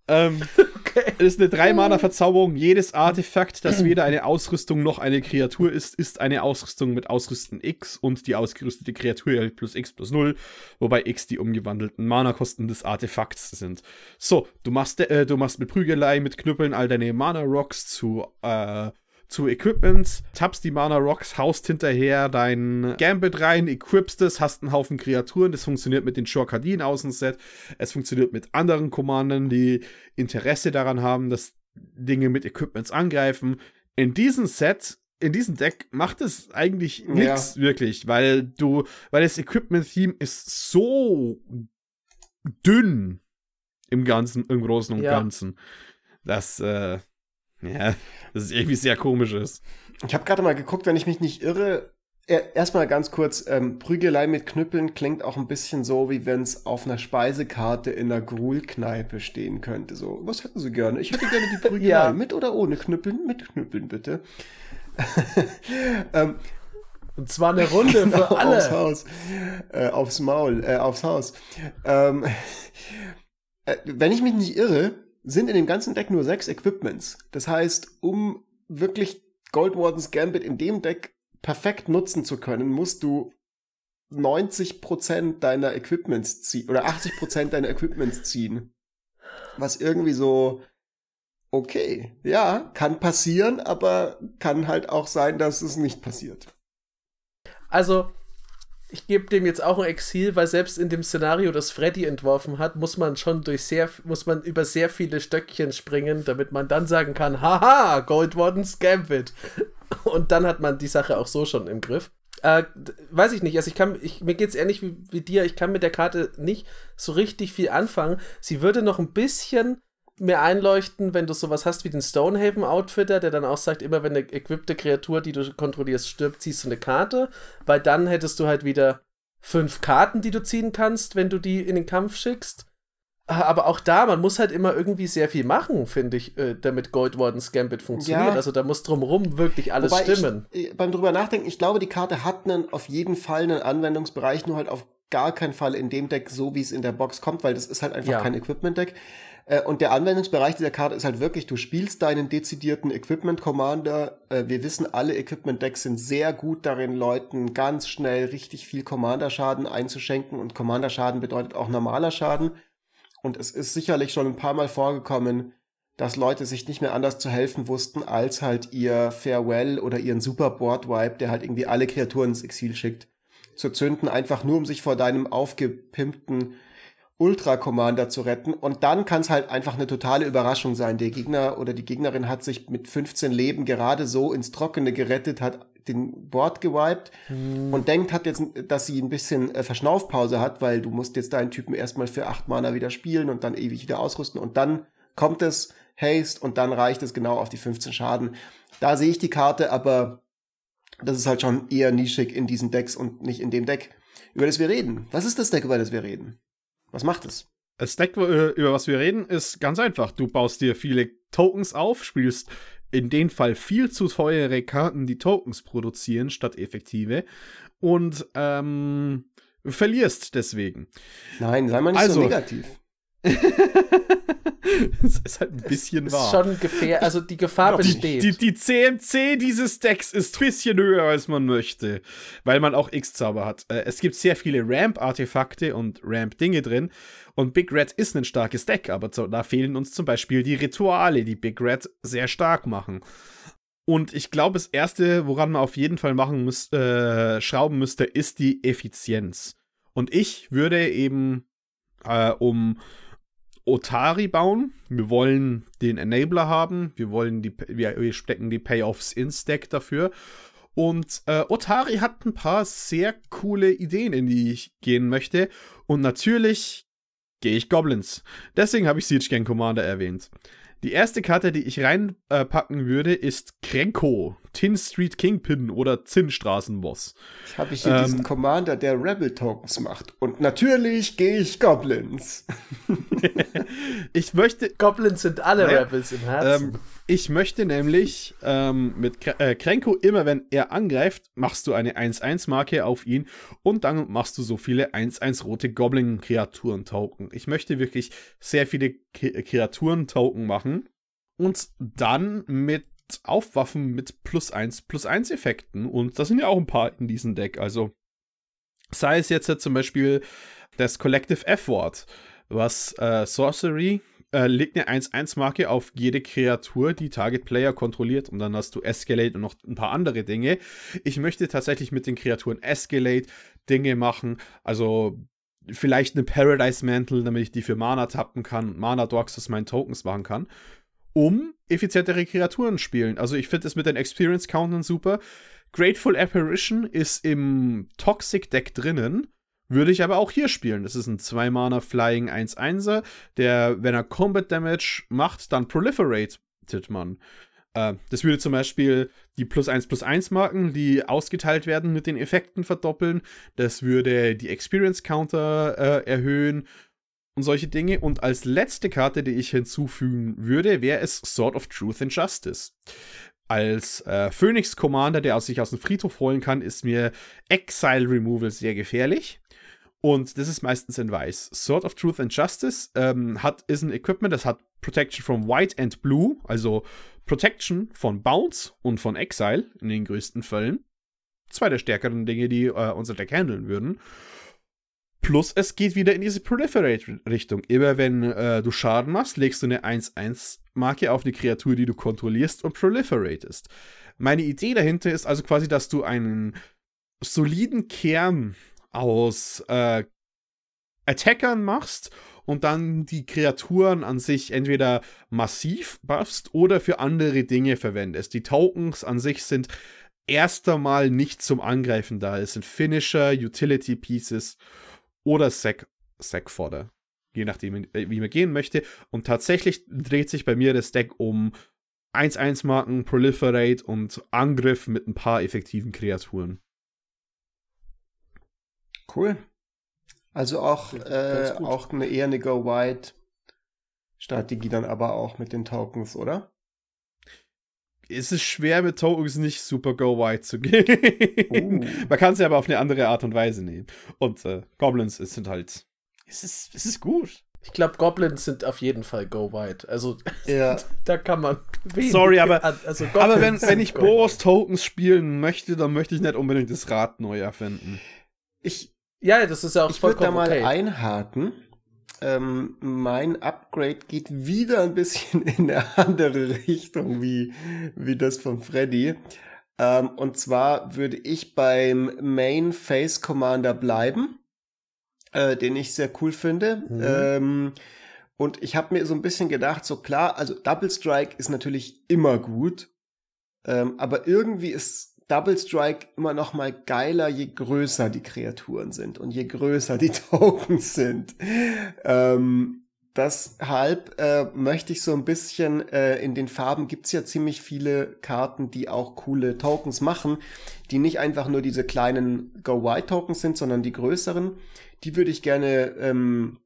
Ähm, okay. Es ist eine Drei-Mana-Verzauberung. Jedes Artefakt, das weder eine Ausrüstung noch eine Kreatur ist, ist eine Ausrüstung mit Ausrüsten X und die ausgerüstete Kreatur erhält plus X plus 0, wobei X die umgewandelten Mana-Kosten des Artefakts sind. So, du machst, äh, du machst mit Prügelei, mit Knüppeln all deine Mana-Rocks zu äh, zu Equipments, tappst die Mana Rocks, haust hinterher dein Gambit rein, equipst es, hast einen Haufen Kreaturen. Das funktioniert mit den Shorkadin Außenset. Es funktioniert mit anderen Commandern, die Interesse daran haben, dass Dinge mit Equipments angreifen. In diesem Set in diesem Deck macht es eigentlich nichts ja. wirklich, weil du, weil das Equipment-Theme ist so dünn im Ganzen, im Großen und ja. Ganzen, dass äh, ja, das ist irgendwie sehr komisch ist. Ich habe gerade mal geguckt, wenn ich mich nicht irre. Erstmal ganz kurz, ähm, Prügelei mit Knüppeln klingt auch ein bisschen so, wie wenn es auf einer Speisekarte in einer Gruhlkneipe stehen könnte. So, was hätten Sie gerne? Ich hätte gerne die Prügelei. ja. Mit oder ohne Knüppeln? Mit Knüppeln, bitte. ähm, und zwar eine Runde genau, für alle. Aufs Haus. Äh, aufs Maul, äh, aufs Haus. Ähm, äh, wenn ich mich nicht irre, sind in dem ganzen Deck nur sechs Equipments. Das heißt, um wirklich Gold Wardens Gambit in dem Deck perfekt nutzen zu können, musst du 90% deiner Equipments ziehen oder 80% deiner Equipments ziehen. Was irgendwie so okay, ja, kann passieren, aber kann halt auch sein, dass es nicht passiert. Also, ich gebe dem jetzt auch ein Exil, weil selbst in dem Szenario, das Freddy entworfen hat, muss man schon durch sehr, muss man über sehr viele Stöckchen springen, damit man dann sagen kann, haha, Gold Wardens Gambit. Und dann hat man die Sache auch so schon im Griff. Äh, weiß ich nicht. Also ich kann, ich, mir geht's ähnlich wie, wie dir. Ich kann mit der Karte nicht so richtig viel anfangen. Sie würde noch ein bisschen mehr einleuchten, wenn du sowas hast wie den Stonehaven-Outfitter, der dann auch sagt, immer wenn eine equipte Kreatur, die du kontrollierst, stirbt, ziehst du eine Karte, weil dann hättest du halt wieder fünf Karten, die du ziehen kannst, wenn du die in den Kampf schickst. Ah, aber auch da, man muss halt immer irgendwie sehr viel machen, finde ich, äh, damit Gold Wardens Gambit funktioniert. Ja. Also da muss drumherum wirklich alles Wobei stimmen. Ich, äh, beim drüber nachdenken, ich glaube, die Karte hat einen, auf jeden Fall einen Anwendungsbereich, nur halt auf gar keinen Fall in dem Deck, so wie es in der Box kommt, weil das ist halt einfach ja. kein Equipment-Deck. Äh, und der Anwendungsbereich dieser Karte ist halt wirklich, du spielst deinen dezidierten Equipment Commander. Wir wissen, alle Equipment Decks sind sehr gut darin, Leuten ganz schnell richtig viel Commander Schaden einzuschenken. Und Commander Schaden bedeutet auch normaler Schaden. Und es ist sicherlich schon ein paar Mal vorgekommen, dass Leute sich nicht mehr anders zu helfen wussten, als halt ihr Farewell oder ihren Super Board Wipe, der halt irgendwie alle Kreaturen ins Exil schickt, zu zünden, einfach nur um sich vor deinem aufgepimpten Ultra Commander zu retten. Und dann kann es halt einfach eine totale Überraschung sein. Der Gegner oder die Gegnerin hat sich mit 15 Leben gerade so ins Trockene gerettet, hat den Board gewiped hm. und denkt hat jetzt, dass sie ein bisschen äh, Verschnaufpause hat, weil du musst jetzt deinen Typen erstmal für acht Mana wieder spielen und dann ewig wieder ausrüsten und dann kommt es Haste und dann reicht es genau auf die 15 Schaden. Da sehe ich die Karte, aber das ist halt schon eher nischig in diesen Decks und nicht in dem Deck, über das wir reden. Was ist das Deck, über das wir reden? Was macht es? Das Deck, äh, über was wir reden, ist ganz einfach. Du baust dir viele Tokens auf, spielst in dem Fall viel zu teure Karten, die Tokens produzieren, statt effektive. Und ähm, verlierst deswegen. Nein, sei mal nicht also, so negativ. das ist halt ein bisschen wahr. Ist schon Gefahr, also die Gefahr besteht. Die, die, die, CMC dieses Decks ist ein bisschen höher, als man möchte, weil man auch X-Zauber hat. Äh, es gibt sehr viele Ramp-Artefakte und Ramp-Dinge drin und Big Red ist ein starkes Deck, aber da fehlen uns zum Beispiel die Rituale, die Big Red sehr stark machen. Und ich glaube, das Erste, woran man auf jeden Fall machen muss, äh, schrauben müsste, ist die Effizienz. Und ich würde eben äh, um Otari bauen. Wir wollen den Enabler haben. Wir wollen die, wir, wir stecken die Payoffs in Stack dafür. Und äh, Otari hat ein paar sehr coole Ideen, in die ich gehen möchte. Und natürlich gehe ich Goblins. Deswegen habe ich Siege Gang Commander erwähnt. Die erste Karte, die ich reinpacken äh, würde, ist Krenko, Tin Street Kingpin oder Zinnstraßenboss. Ich habe hier ähm, diesen Commander, der Rebel Tokens macht. Und natürlich gehe ich Goblins. ich möchte. Goblins sind alle naja, Rebels im Herzen. Ähm, ich möchte nämlich ähm, mit äh, Krenko immer, wenn er angreift, machst du eine 1-1-Marke auf ihn und dann machst du so viele 1-1 rote Goblin-Kreaturen-Token. Ich möchte wirklich sehr viele Kreaturen-Token machen und dann mit Aufwaffen mit plus 1 plus 1 Effekten. Und das sind ja auch ein paar in diesem Deck. Also sei es jetzt zum Beispiel das Collective F-Wort, was äh, Sorcery äh, legt eine 1-1-Marke auf jede Kreatur, die Target Player kontrolliert und dann hast du Escalate und noch ein paar andere Dinge. Ich möchte tatsächlich mit den Kreaturen Escalate Dinge machen, also vielleicht eine Paradise Mantle, damit ich die für Mana tappen kann, Mana Dogs aus meinen Tokens machen kann, um effizientere Kreaturen spielen. Also ich finde es mit den Experience Countern super. Grateful Apparition ist im Toxic Deck drinnen würde ich aber auch hier spielen. Das ist ein 2-Mana Flying 1-1er, der, wenn er Combat Damage macht, dann proliferated man. Äh, das würde zum Beispiel die plus 1 plus 1 Marken, die ausgeteilt werden, mit den Effekten verdoppeln. Das würde die Experience Counter äh, erhöhen und solche Dinge. Und als letzte Karte, die ich hinzufügen würde, wäre es Sword of Truth and Justice. Als äh, Phoenix Commander, der aus sich aus dem Friedhof holen kann, ist mir Exile Removal sehr gefährlich. Und das ist meistens in weiß. Sword of Truth and Justice ähm, hat, ist ein Equipment, das hat Protection from White and Blue, also Protection von Bounce und von Exile in den größten Fällen. Zwei der stärkeren Dinge, die äh, unser Deck handeln würden. Plus es geht wieder in diese Proliferate-Richtung. Immer wenn äh, du Schaden machst, legst du eine 1-1-Marke auf die Kreatur, die du kontrollierst und proliferatest. Meine Idee dahinter ist also quasi, dass du einen soliden Kern aus äh, Attackern machst und dann die Kreaturen an sich entweder massiv buffst oder für andere Dinge verwendest. Die Tokens an sich sind erster Mal nicht zum Angreifen da. Es sind Finisher, Utility Pieces oder Sack, Sack Fodder. Je nachdem, äh, wie man gehen möchte. Und tatsächlich dreht sich bei mir das Deck um 1-1-Marken, Proliferate und Angriff mit ein paar effektiven Kreaturen. Cool. Also auch, äh, auch eine eher eine Go-Wide-Strategie dann aber auch mit den Tokens, oder? Es ist schwer mit Tokens nicht super Go-Wide zu gehen. Uh. Man kann sie aber auf eine andere Art und Weise nehmen. Und äh, Goblins sind halt. Es ist, es ist gut. Ich glaube, Goblins sind auf jeden Fall Go Wide. Also, ja. da kann man. Sorry, aber, also aber wenn, wenn ich Boros Tokens spielen möchte, dann möchte ich nicht unbedingt das Rad neu erfinden. Ich, ja, das ist ja auch Ich würde da mal okay. einhaken. Ähm, mein Upgrade geht wieder ein bisschen in eine andere Richtung wie, wie das von Freddy. Ähm, und zwar würde ich beim Main Face Commander bleiben, äh, den ich sehr cool finde. Mhm. Ähm, und ich habe mir so ein bisschen gedacht, so klar, also Double Strike ist natürlich immer gut, ähm, aber irgendwie ist Double Strike immer noch mal geiler, je größer die Kreaturen sind und je größer die Tokens sind. Ähm, deshalb äh, möchte ich so ein bisschen, äh, in den Farben gibt's ja ziemlich viele Karten, die auch coole Tokens machen, die nicht einfach nur diese kleinen Go-White-Tokens sind, sondern die größeren. Die würde ich gerne ähm,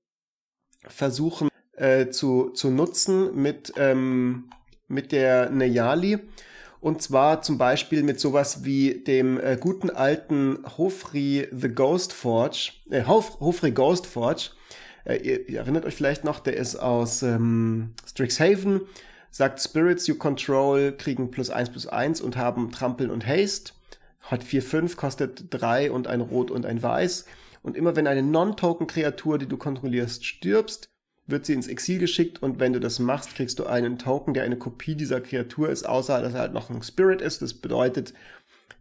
versuchen äh, zu, zu nutzen mit, ähm, mit der Neyali. Und zwar zum Beispiel mit sowas wie dem äh, guten alten Hofri The Ghost Forge, äh, Hof, Hofri Ghost Forge. Äh, ihr, ihr, erinnert euch vielleicht noch, der ist aus ähm, Strixhaven, sagt Spirits you control kriegen plus eins plus eins und haben Trampeln und Haste. Hat 4, 5, kostet 3 und ein Rot und ein Weiß. Und immer wenn eine Non-Token-Kreatur, die du kontrollierst, stirbst, wird sie ins Exil geschickt und wenn du das machst, kriegst du einen Token, der eine Kopie dieser Kreatur ist, außer dass er halt noch ein Spirit ist. Das bedeutet,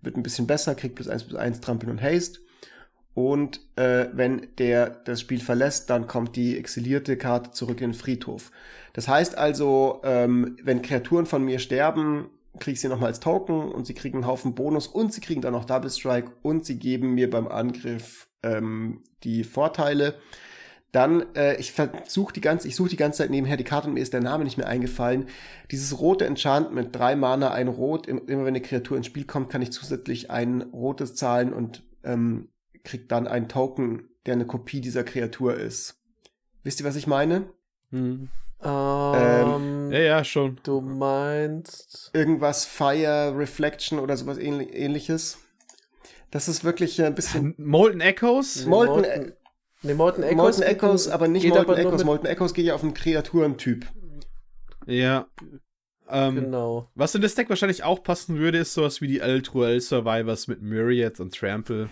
wird ein bisschen besser, kriegt plus 1 plus 1 Trampeln und Haste. Und äh, wenn der das Spiel verlässt, dann kommt die exilierte Karte zurück in den Friedhof. Das heißt also, ähm, wenn Kreaturen von mir sterben, kriege ich sie nochmal als Token und sie kriegen einen Haufen Bonus und sie kriegen dann noch Double Strike und sie geben mir beim Angriff ähm, die Vorteile. Dann, äh, ich versuche die ganze, ich suche die ganze Zeit nebenher die Karte und mir ist der Name nicht mehr eingefallen. Dieses rote Enchantment, drei Mana, ein Rot, immer wenn eine Kreatur ins Spiel kommt, kann ich zusätzlich ein rotes zahlen und ähm, krieg dann einen Token, der eine Kopie dieser Kreatur ist. Wisst ihr, was ich meine? Hm. Ähm, ja, ja, schon. Du meinst. Irgendwas Fire Reflection oder sowas ähnliches. Das ist wirklich ein bisschen. Molten Echoes? Molten, Molten Nee, Molten Echoes, Molten Echoes aber nicht Molten aber Echoes. Molten Echoes geht ja auf einen Kreaturentyp. Ja. Ähm, genau. Was in das Deck wahrscheinlich auch passen würde, ist sowas wie die L2L Survivors mit Myriad und Trample.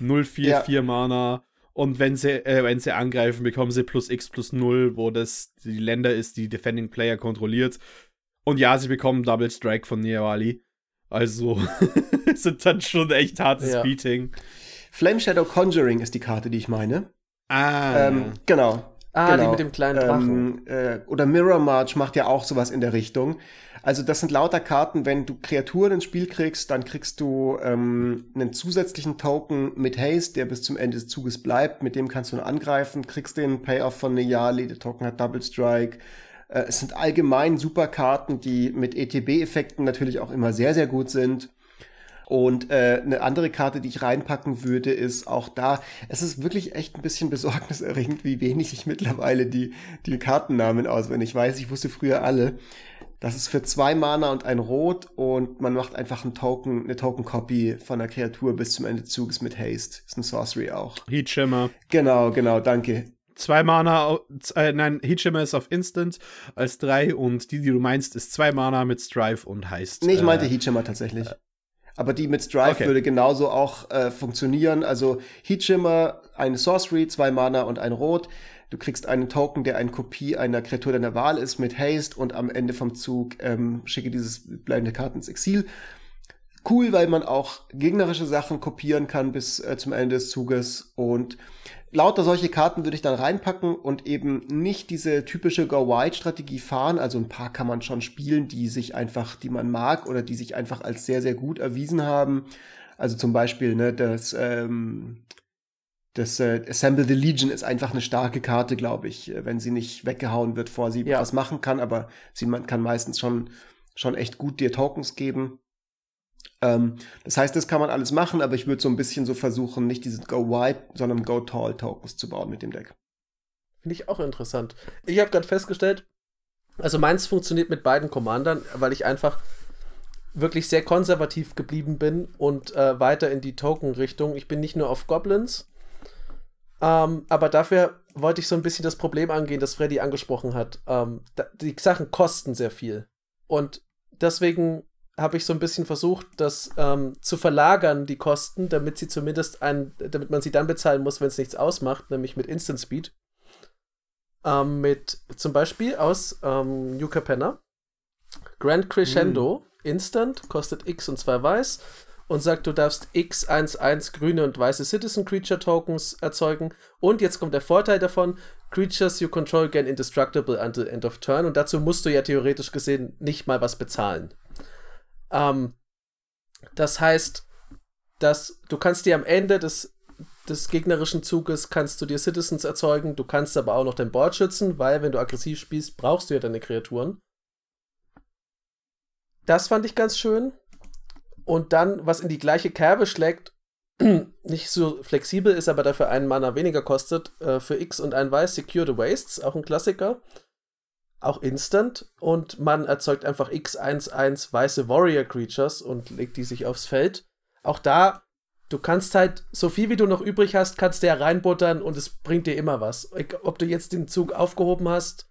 0-4, ja. 4 Mana. Und wenn sie, äh, wenn sie angreifen, bekommen sie plus X plus 0, wo das die Länder ist, die Defending Player kontrolliert. Und ja, sie bekommen Double Strike von Neowali. Also sind dann schon echt hartes ja. Beating. Flame Shadow Conjuring ist die Karte, die ich meine. Ah. Ähm, genau. Ah, genau. die mit dem kleinen Drachen. Ähm, äh, oder Mirror March macht ja auch sowas in der Richtung. Also das sind lauter Karten, wenn du Kreaturen ins Spiel kriegst, dann kriegst du ähm, einen zusätzlichen Token mit Haste, der bis zum Ende des Zuges bleibt. Mit dem kannst du nur angreifen, kriegst den Payoff von Neyali, der Token hat Double Strike. Äh, es sind allgemein super Karten, die mit ETB-Effekten natürlich auch immer sehr, sehr gut sind. Und äh, eine andere Karte, die ich reinpacken würde, ist auch da. Es ist wirklich echt ein bisschen besorgniserregend, wie wenig ich mittlerweile die, die Kartennamen auswendig weiß. Ich wusste früher alle. Das ist für zwei Mana und ein Rot und man macht einfach einen Token, eine Token-Copy von der Kreatur bis zum Ende des Zuges mit Haste. Ist ein Sorcery auch. Heat Shimmer. Genau, genau, danke. Zwei Mana, äh, nein, Heat Shimmer ist auf Instant als drei und die, die du meinst, ist zwei Mana mit Strive und heißt. Nee, ich meinte äh, Heat Shimmer tatsächlich. Äh, aber die mit Strive okay. würde genauso auch äh, funktionieren. Also Heat Shimmer, eine Sorcery, zwei Mana und ein Rot. Du kriegst einen Token, der eine Kopie einer Kreatur deiner Wahl ist mit Haste und am Ende vom Zug ähm, schicke dieses bleibende Karten ins Exil. cool, weil man auch gegnerische Sachen kopieren kann bis äh, zum Ende des Zuges und lauter solche Karten würde ich dann reinpacken und eben nicht diese typische Go-Wide-Strategie fahren. Also ein paar kann man schon spielen, die sich einfach, die man mag oder die sich einfach als sehr, sehr gut erwiesen haben. Also zum Beispiel, ne, das, ähm, das äh, Assemble the Legion ist einfach eine starke Karte, glaube ich, wenn sie nicht weggehauen wird, vor sie ja. was machen kann, aber sie man kann meistens schon, schon echt gut dir Tokens geben. Ähm, das heißt, das kann man alles machen, aber ich würde so ein bisschen so versuchen, nicht diese Go Wide, sondern Go Tall Tokens zu bauen mit dem Deck. Finde ich auch interessant. Ich habe gerade festgestellt, also meins funktioniert mit beiden Commandern, weil ich einfach wirklich sehr konservativ geblieben bin und äh, weiter in die Token-Richtung. Ich bin nicht nur auf Goblins, ähm, aber dafür wollte ich so ein bisschen das Problem angehen, das Freddy angesprochen hat. Ähm, die Sachen kosten sehr viel. Und deswegen habe ich so ein bisschen versucht, das ähm, zu verlagern, die Kosten, damit sie zumindest ein, damit man sie dann bezahlen muss, wenn es nichts ausmacht, nämlich mit Instant Speed. Ähm, mit zum Beispiel aus ähm, New Capenna. Grand Crescendo, mm. Instant, kostet X und 2 Weiß und sagt, du darfst X11 grüne und weiße Citizen Creature Tokens erzeugen. Und jetzt kommt der Vorteil davon: Creatures you control gain indestructible until end of turn. Und dazu musst du ja theoretisch gesehen nicht mal was bezahlen. Ähm, das heißt, dass du kannst dir am Ende des, des gegnerischen Zuges kannst du dir Citizens erzeugen, du kannst aber auch noch dein Board schützen, weil wenn du aggressiv spielst, brauchst du ja deine Kreaturen. Das fand ich ganz schön. Und dann, was in die gleiche Kerbe schlägt, nicht so flexibel ist, aber dafür einen Mana weniger kostet, äh, für X und ein Weiß, Secure the Wastes, auch ein Klassiker auch instant und man erzeugt einfach x11 weiße Warrior Creatures und legt die sich aufs Feld. Auch da, du kannst halt so viel wie du noch übrig hast, kannst du ja reinbuttern und es bringt dir immer was. Ob du jetzt den Zug aufgehoben hast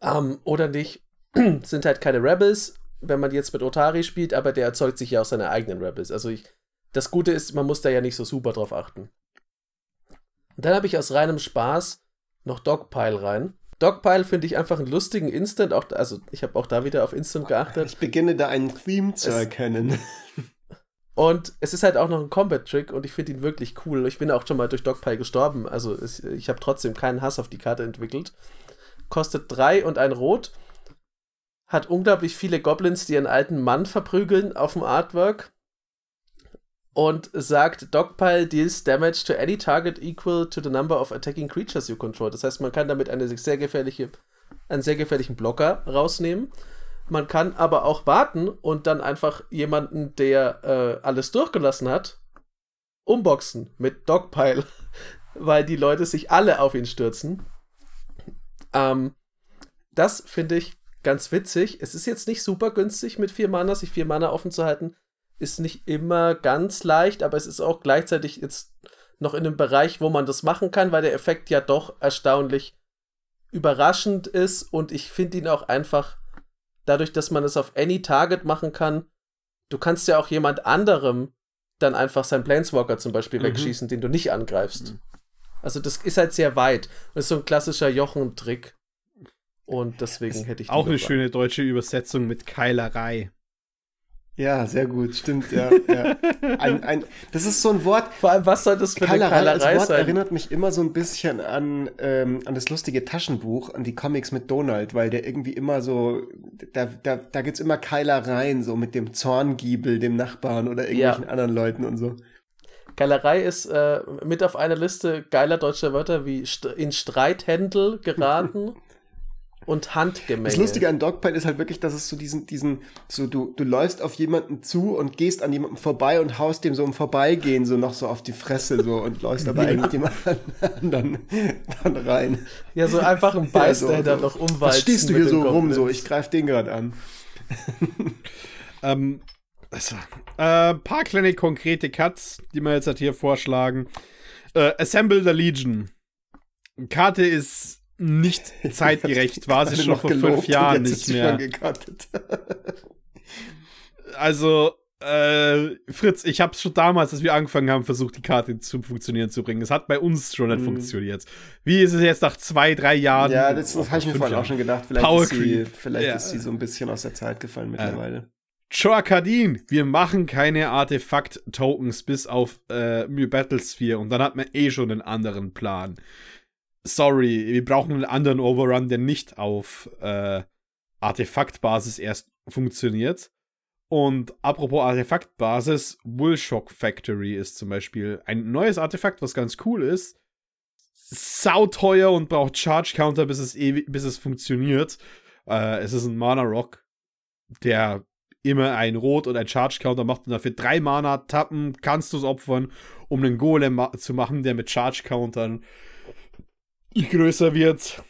ähm, oder nicht, sind halt keine Rebels, wenn man jetzt mit Otari spielt, aber der erzeugt sich ja auch seine eigenen Rebels. Also ich, das Gute ist, man muss da ja nicht so super drauf achten. Und dann habe ich aus reinem Spaß noch Dogpile rein. Dogpile finde ich einfach einen lustigen Instant. Auch, also ich habe auch da wieder auf Instant geachtet. Ich beginne da einen Theme zu es, erkennen. Und es ist halt auch noch ein Combat-Trick und ich finde ihn wirklich cool. Ich bin auch schon mal durch Dogpile gestorben. Also es, ich habe trotzdem keinen Hass auf die Karte entwickelt. Kostet drei und ein Rot. Hat unglaublich viele Goblins, die einen alten Mann verprügeln auf dem Artwork und sagt, Dogpile deals damage to any target equal to the number of attacking creatures you control. Das heißt, man kann damit eine sehr gefährliche, einen sehr gefährlichen Blocker rausnehmen. Man kann aber auch warten und dann einfach jemanden, der äh, alles durchgelassen hat, umboxen mit Dogpile, weil die Leute sich alle auf ihn stürzen. Ähm, das finde ich ganz witzig. Es ist jetzt nicht super günstig, mit vier Mana sich vier Mana offen zu halten ist nicht immer ganz leicht, aber es ist auch gleichzeitig jetzt noch in einem Bereich, wo man das machen kann, weil der Effekt ja doch erstaunlich überraschend ist und ich finde ihn auch einfach dadurch, dass man es auf any Target machen kann. Du kannst ja auch jemand anderem dann einfach seinen Planeswalker zum Beispiel mhm. wegschießen, den du nicht angreifst. Mhm. Also das ist halt sehr weit. Das ist so ein klassischer Jochen-Trick. Und deswegen hätte ich auch eine schöne deutsche Übersetzung mit Keilerei. Ja, sehr gut, stimmt, ja. ja. Ein, ein, das ist so ein Wort. Vor allem, was soll das für Keilerei, eine Keilerei Wort sein? erinnert mich immer so ein bisschen an, ähm, an das lustige Taschenbuch, an die Comics mit Donald, weil der irgendwie immer so, da, da, da gibt's immer Keilereien, so mit dem Zorngiebel, dem Nachbarn oder irgendwelchen ja. anderen Leuten und so. Keilerei ist äh, mit auf einer Liste geiler deutscher Wörter wie in Streithändel geraten. und Handgemenge. Das Lustige an Dogpile ist halt wirklich, dass es so diesen, diesen, so du, du läufst auf jemanden zu und gehst an jemanden vorbei und haust dem so im Vorbeigehen so noch so auf die Fresse so und läufst aber eigentlich dem anderen dann rein. Ja, so einfach ein Bystander ja, so, so. noch umwalzen. Was stehst du hier so rum, so, ich greif den gerade an. ähm, also, äh, paar kleine konkrete Cuts, die wir jetzt halt hier vorschlagen. Äh, Assemble the Legion. Karte ist nicht zeitgerecht war sie schon vor fünf Jahren nicht mehr. also, äh, Fritz, ich habe schon damals, als wir angefangen haben, versucht, die Karte zum Funktionieren zu bringen. Es hat bei uns schon nicht mhm. funktioniert. Wie ist es jetzt nach zwei, drei Jahren? Ja, das, das habe ich mir vorhin auch schon gedacht. Vielleicht, ist sie, vielleicht ja. ist sie so ein bisschen aus der Zeit gefallen mittlerweile. Joakadin, wir machen keine Artefakt-Tokens bis auf äh, Mu Battlesphere und dann hat man eh schon einen anderen Plan. Sorry, wir brauchen einen anderen Overrun, der nicht auf äh, Artefaktbasis erst funktioniert. Und apropos Artefaktbasis, Woolshock Factory ist zum Beispiel ein neues Artefakt, was ganz cool ist. Sauteuer und braucht Charge Counter, bis es, bis es funktioniert. Äh, es ist ein Mana Rock, der immer ein Rot und ein Charge Counter macht und dafür drei Mana tappen, kannst du es opfern, um einen Golem ma zu machen, der mit Charge Countern größer wird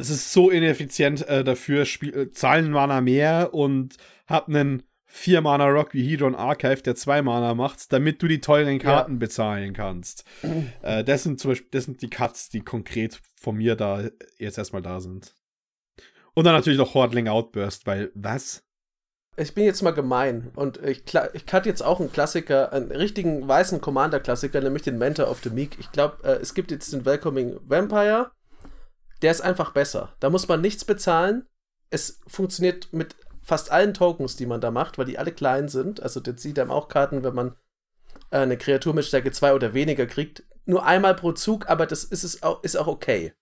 es ist so ineffizient äh, dafür, Spiel, äh, zahlen Mana mehr und hab einen 4 Mana Rock wie Hedron Archive, der 2 Mana macht, damit du die teuren Karten ja. bezahlen kannst. äh, das sind zum Beispiel, das sind die Cuts, die konkret von mir da jetzt erstmal da sind. Und dann natürlich noch Hordling Outburst, weil was? Ich bin jetzt mal gemein und ich, ich cut jetzt auch einen Klassiker, einen richtigen weißen Commander-Klassiker, nämlich den Mentor of the Meek. Ich glaube, äh, es gibt jetzt den Welcoming Vampire der ist einfach besser. Da muss man nichts bezahlen. Es funktioniert mit fast allen Tokens, die man da macht, weil die alle klein sind. Also der zieht einem auch Karten, wenn man äh, eine Kreatur mit Stärke 2 oder weniger kriegt. Nur einmal pro Zug, aber das ist, es auch, ist auch okay.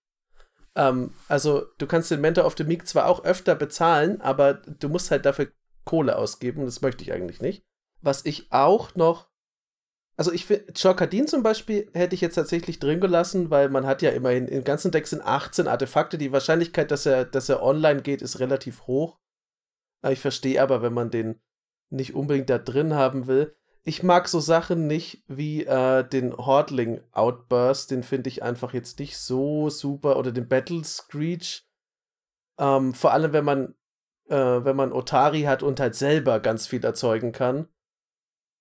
Ähm, also du kannst den Mentor of the Meek zwar auch öfter bezahlen, aber du musst halt dafür Kohle ausgeben. Das möchte ich eigentlich nicht. Was ich auch noch also ich finde, Chorkadin zum Beispiel hätte ich jetzt tatsächlich drin gelassen, weil man hat ja immerhin, im ganzen Deck sind 18 Artefakte. Die Wahrscheinlichkeit, dass er, dass er online geht, ist relativ hoch. Ich verstehe aber, wenn man den nicht unbedingt da drin haben will. Ich mag so Sachen nicht wie äh, den Hordling Outburst, den finde ich einfach jetzt nicht so super. Oder den Battle Screech. Ähm, vor allem, wenn man, äh, wenn man Otari hat und halt selber ganz viel erzeugen kann.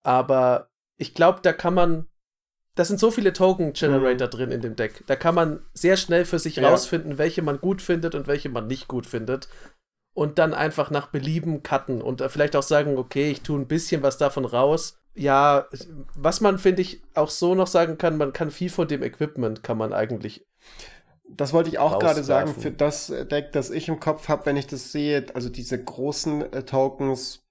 Aber ich glaube, da kann man. Da sind so viele Token-Generator mhm. drin in dem Deck. Da kann man sehr schnell für sich ja. rausfinden, welche man gut findet und welche man nicht gut findet. Und dann einfach nach Belieben cutten und vielleicht auch sagen, okay, ich tue ein bisschen was davon raus. Ja, was man, finde ich, auch so noch sagen kann, man kann viel von dem Equipment, kann man eigentlich das wollte ich auch gerade sagen, für das Deck, das ich im Kopf habe, wenn ich das sehe, also diese großen äh, Tokens,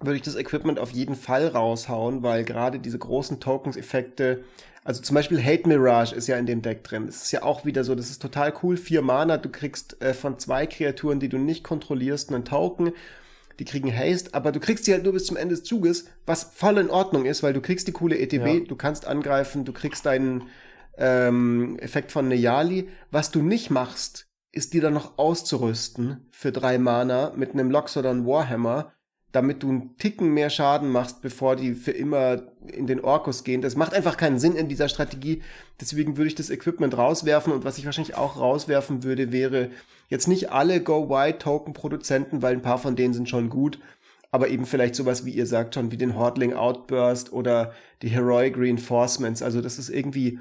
würde ich das Equipment auf jeden Fall raushauen, weil gerade diese großen Tokens-Effekte, also zum Beispiel Hate Mirage ist ja in dem Deck drin. Das ist ja auch wieder so, das ist total cool. Vier Mana, du kriegst äh, von zwei Kreaturen, die du nicht kontrollierst, einen Token. Die kriegen Haste, aber du kriegst die halt nur bis zum Ende des Zuges, was voll in Ordnung ist, weil du kriegst die coole ETB, ja. du kannst angreifen, du kriegst deinen ähm, Effekt von Neyali. Was du nicht machst, ist die dann noch auszurüsten für drei Mana mit einem Lox oder einem Warhammer damit du einen Ticken mehr Schaden machst, bevor die für immer in den Orkus gehen. Das macht einfach keinen Sinn in dieser Strategie. Deswegen würde ich das Equipment rauswerfen und was ich wahrscheinlich auch rauswerfen würde, wäre jetzt nicht alle Go-Wide-Token-Produzenten, weil ein paar von denen sind schon gut, aber eben vielleicht sowas, wie ihr sagt schon, wie den Hordling Outburst oder die Heroic Reinforcements. Also das ist irgendwie,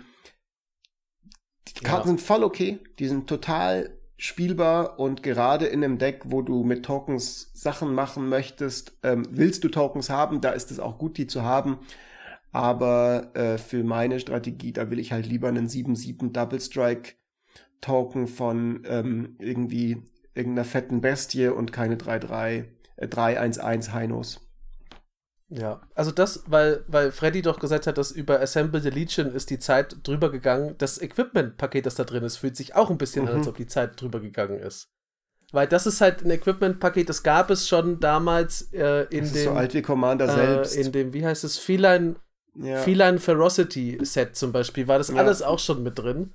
die Karten ja. sind voll okay, die sind total spielbar und gerade in einem Deck, wo du mit Tokens Sachen machen möchtest, ähm, willst du Tokens haben, da ist es auch gut, die zu haben. Aber äh, für meine Strategie, da will ich halt lieber einen 7-7 Double Strike Token von ähm, irgendwie irgendeiner fetten Bestie und keine 3-3, äh, 3-1-1 Heinos. Ja, also das, weil, weil Freddy doch gesagt hat, dass über Assemble the Legion ist die Zeit drüber gegangen. Das Equipment-Paket, das da drin ist, fühlt sich auch ein bisschen mhm. an, als ob die Zeit drüber gegangen ist. Weil das ist halt ein Equipment-Paket, das gab es schon damals äh, in das dem. so alt wie Commander äh, selbst. In dem, wie heißt es, Feline, ja. Feline Ferocity Set zum Beispiel, war das ja. alles auch schon mit drin.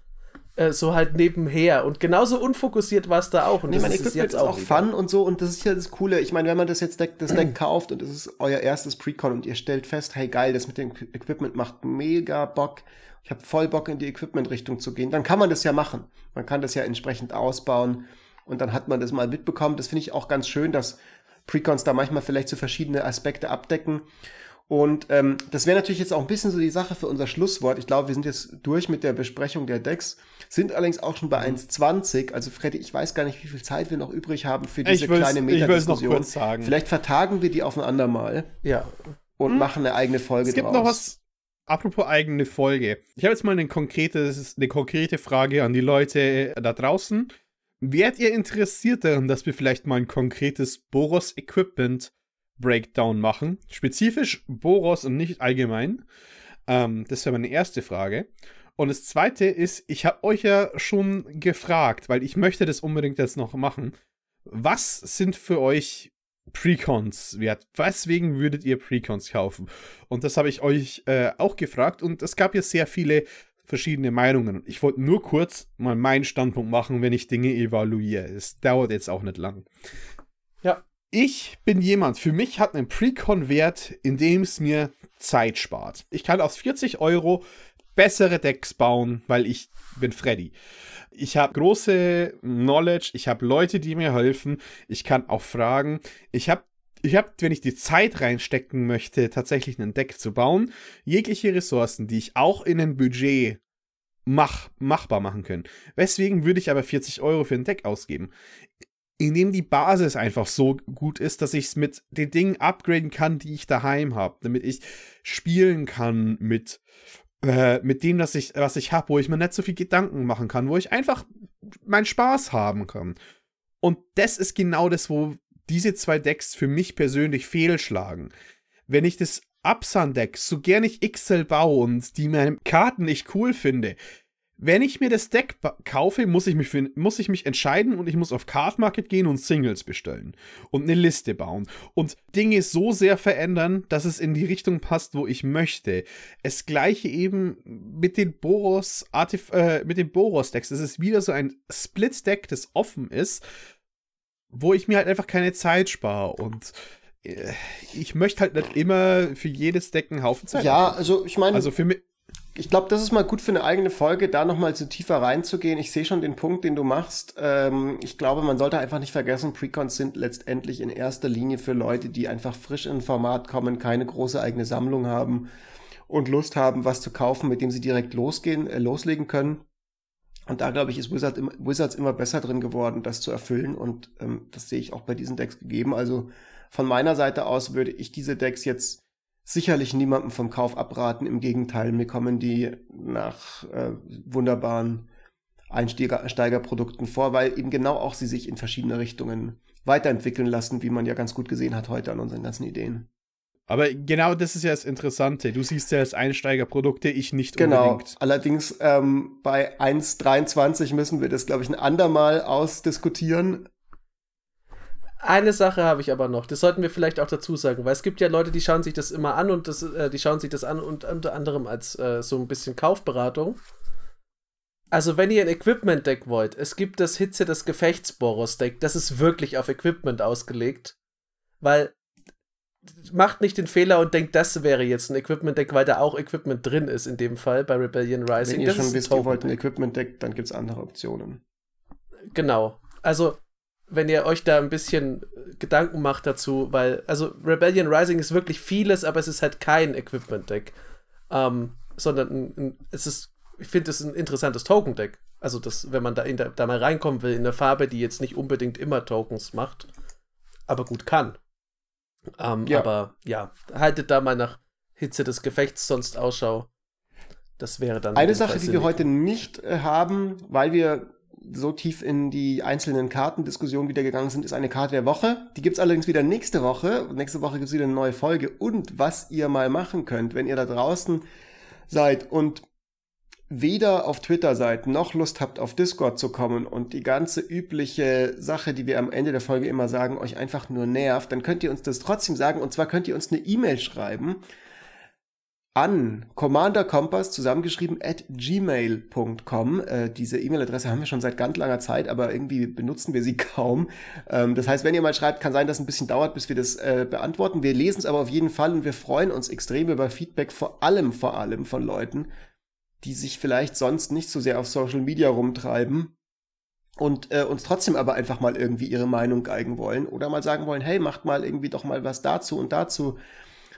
Äh, so halt nebenher. Und genauso unfokussiert war es da auch. Und nee, das ist jetzt auch, auch Fun und so. Und das ist ja das Coole. Ich meine, wenn man das jetzt Deck, das Deck kauft und es ist euer erstes Precon und ihr stellt fest, hey geil, das mit dem Equipment macht mega Bock. Ich habe voll Bock in die Equipment-Richtung zu gehen. Dann kann man das ja machen. Man kann das ja entsprechend ausbauen. Und dann hat man das mal mitbekommen. Das finde ich auch ganz schön, dass Precons da manchmal vielleicht so verschiedene Aspekte abdecken. Und ähm, das wäre natürlich jetzt auch ein bisschen so die Sache für unser Schlusswort. Ich glaube, wir sind jetzt durch mit der Besprechung der Decks, sind allerdings auch schon bei 1,20. Mhm. Also Freddy, ich weiß gar nicht, wie viel Zeit wir noch übrig haben für diese kleine Meta-Diskussion. Ich noch sagen. Vielleicht vertagen wir die auf ein andermal. Ja. Und hm. machen eine eigene Folge Es gibt draus. noch was, apropos eigene Folge. Ich habe jetzt mal eine konkrete, eine konkrete Frage an die Leute da draußen. Wärt ihr interessiert daran, dass wir vielleicht mal ein konkretes Boros Equipment Breakdown machen? Spezifisch Boros und nicht allgemein. Ähm, das wäre meine erste Frage. Und das zweite ist, ich habe euch ja schon gefragt, weil ich möchte das unbedingt jetzt noch machen. Was sind für euch Precons wert? Weswegen würdet ihr Precons kaufen? Und das habe ich euch äh, auch gefragt und es gab ja sehr viele verschiedene Meinungen. Ich wollte nur kurz mal meinen Standpunkt machen, wenn ich Dinge evaluiere. Es dauert jetzt auch nicht lang. Ich bin jemand, für mich hat ein Precon Wert, indem es mir Zeit spart. Ich kann aus 40 Euro bessere Decks bauen, weil ich bin Freddy. Ich habe große Knowledge, ich habe Leute, die mir helfen, ich kann auch fragen. Ich habe ich habe, wenn ich die Zeit reinstecken möchte, tatsächlich ein Deck zu bauen, jegliche Ressourcen, die ich auch in ein Budget mach, machbar machen können. Weswegen würde ich aber 40 Euro für ein Deck ausgeben? Indem die Basis einfach so gut ist, dass ich es mit den Dingen upgraden kann, die ich daheim habe, damit ich spielen kann mit äh, mit dem, was ich, was ich habe, wo ich mir nicht so viel Gedanken machen kann, wo ich einfach meinen Spaß haben kann. Und das ist genau das, wo diese zwei Decks für mich persönlich fehlschlagen. Wenn ich das Absan-Deck, so gern ich XL baue und die meine Karten nicht cool finde, wenn ich mir das Deck kaufe, muss ich, mich für, muss ich mich entscheiden und ich muss auf Card Market gehen und Singles bestellen und eine Liste bauen und Dinge so sehr verändern, dass es in die Richtung passt, wo ich möchte. Es gleiche eben mit den Boros Artif äh, mit den Boros Decks. Es ist wieder so ein Split Deck, das offen ist, wo ich mir halt einfach keine Zeit spare und äh, ich möchte halt nicht immer für jedes Deck einen Haufen Zeit. Ja, also ich meine, also für mich ich glaube, das ist mal gut für eine eigene Folge, da nochmal so tiefer reinzugehen. Ich sehe schon den Punkt, den du machst. Ähm, ich glaube, man sollte einfach nicht vergessen, Precons sind letztendlich in erster Linie für Leute, die einfach frisch in Format kommen, keine große eigene Sammlung haben und Lust haben, was zu kaufen, mit dem sie direkt losgehen, äh, loslegen können. Und da, glaube ich, ist Wizard, Wizards immer besser drin geworden, das zu erfüllen. Und ähm, das sehe ich auch bei diesen Decks gegeben. Also von meiner Seite aus würde ich diese Decks jetzt sicherlich niemandem vom Kauf abraten. Im Gegenteil, mir kommen die nach äh, wunderbaren Einsteigerprodukten vor, weil eben genau auch sie sich in verschiedene Richtungen weiterentwickeln lassen, wie man ja ganz gut gesehen hat heute an unseren ganzen Ideen. Aber genau das ist ja das Interessante. Du siehst ja als Einsteigerprodukte, ich nicht genau. unbedingt. Allerdings ähm, bei 1,23 müssen wir das, glaube ich, ein andermal ausdiskutieren. Eine Sache habe ich aber noch, das sollten wir vielleicht auch dazu sagen, weil es gibt ja Leute, die schauen sich das immer an und das, äh, die schauen sich das an und unter anderem als äh, so ein bisschen Kaufberatung. Also, wenn ihr ein Equipment-Deck wollt, es gibt das Hitze des Gefechtsboros-Deck, das ist wirklich auf Equipment ausgelegt. Weil macht nicht den Fehler und denkt, das wäre jetzt ein Equipment-Deck, weil da auch Equipment drin ist, in dem Fall bei Rebellion Rising. Wenn ihr das schon wisst, ihr wollt ein Equipment-Deck, dann gibt es andere Optionen. Genau. Also, wenn ihr euch da ein bisschen Gedanken macht dazu, weil, also Rebellion Rising ist wirklich vieles, aber es ist halt kein Equipment-Deck. Ähm, sondern ein, ein, es ist, ich finde es ein interessantes Token-Deck. Also, das, wenn man da, in der, da mal reinkommen will, in eine Farbe, die jetzt nicht unbedingt immer Tokens macht, aber gut kann. Ähm, ja. Aber ja, haltet da mal nach Hitze des Gefechts sonst Ausschau. Das wäre dann. Eine Sache, die wir heute nicht äh, haben, weil wir so tief in die einzelnen Kartendiskussionen wieder gegangen sind, ist eine Karte der Woche. Die gibt's allerdings wieder nächste Woche. Nächste Woche gibt's wieder eine neue Folge. Und was ihr mal machen könnt, wenn ihr da draußen seid und weder auf Twitter seid, noch Lust habt, auf Discord zu kommen und die ganze übliche Sache, die wir am Ende der Folge immer sagen, euch einfach nur nervt, dann könnt ihr uns das trotzdem sagen. Und zwar könnt ihr uns eine E-Mail schreiben an Commander Kompass zusammengeschrieben at gmail.com. Äh, diese E-Mail-Adresse haben wir schon seit ganz langer Zeit, aber irgendwie benutzen wir sie kaum. Ähm, das heißt, wenn ihr mal schreibt, kann sein, dass es ein bisschen dauert, bis wir das äh, beantworten. Wir lesen es aber auf jeden Fall und wir freuen uns extrem über Feedback, vor allem, vor allem von Leuten, die sich vielleicht sonst nicht so sehr auf Social Media rumtreiben und äh, uns trotzdem aber einfach mal irgendwie ihre Meinung geigen wollen oder mal sagen wollen, hey, macht mal irgendwie doch mal was dazu und dazu.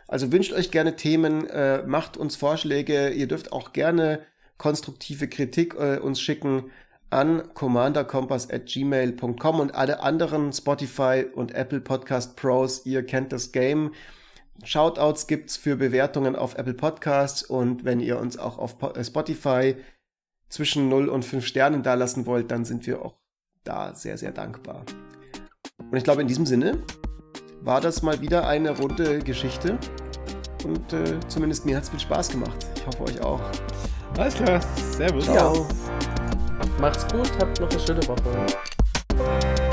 Also wünscht euch gerne Themen, äh, macht uns Vorschläge. Ihr dürft auch gerne konstruktive Kritik äh, uns schicken an commanderkompass@gmail.com und alle anderen Spotify und Apple Podcast Pros. Ihr kennt das Game. Shoutouts gibt's für Bewertungen auf Apple Podcasts und wenn ihr uns auch auf äh, Spotify zwischen 0 und 5 Sternen dalassen wollt, dann sind wir auch da sehr, sehr dankbar. Und ich glaube, in diesem Sinne war das mal wieder eine runde Geschichte. Und äh, zumindest mir hat es viel Spaß gemacht. Ich hoffe euch auch. Alles klar. Servus. Ciao. Macht's gut, habt noch eine schöne Woche.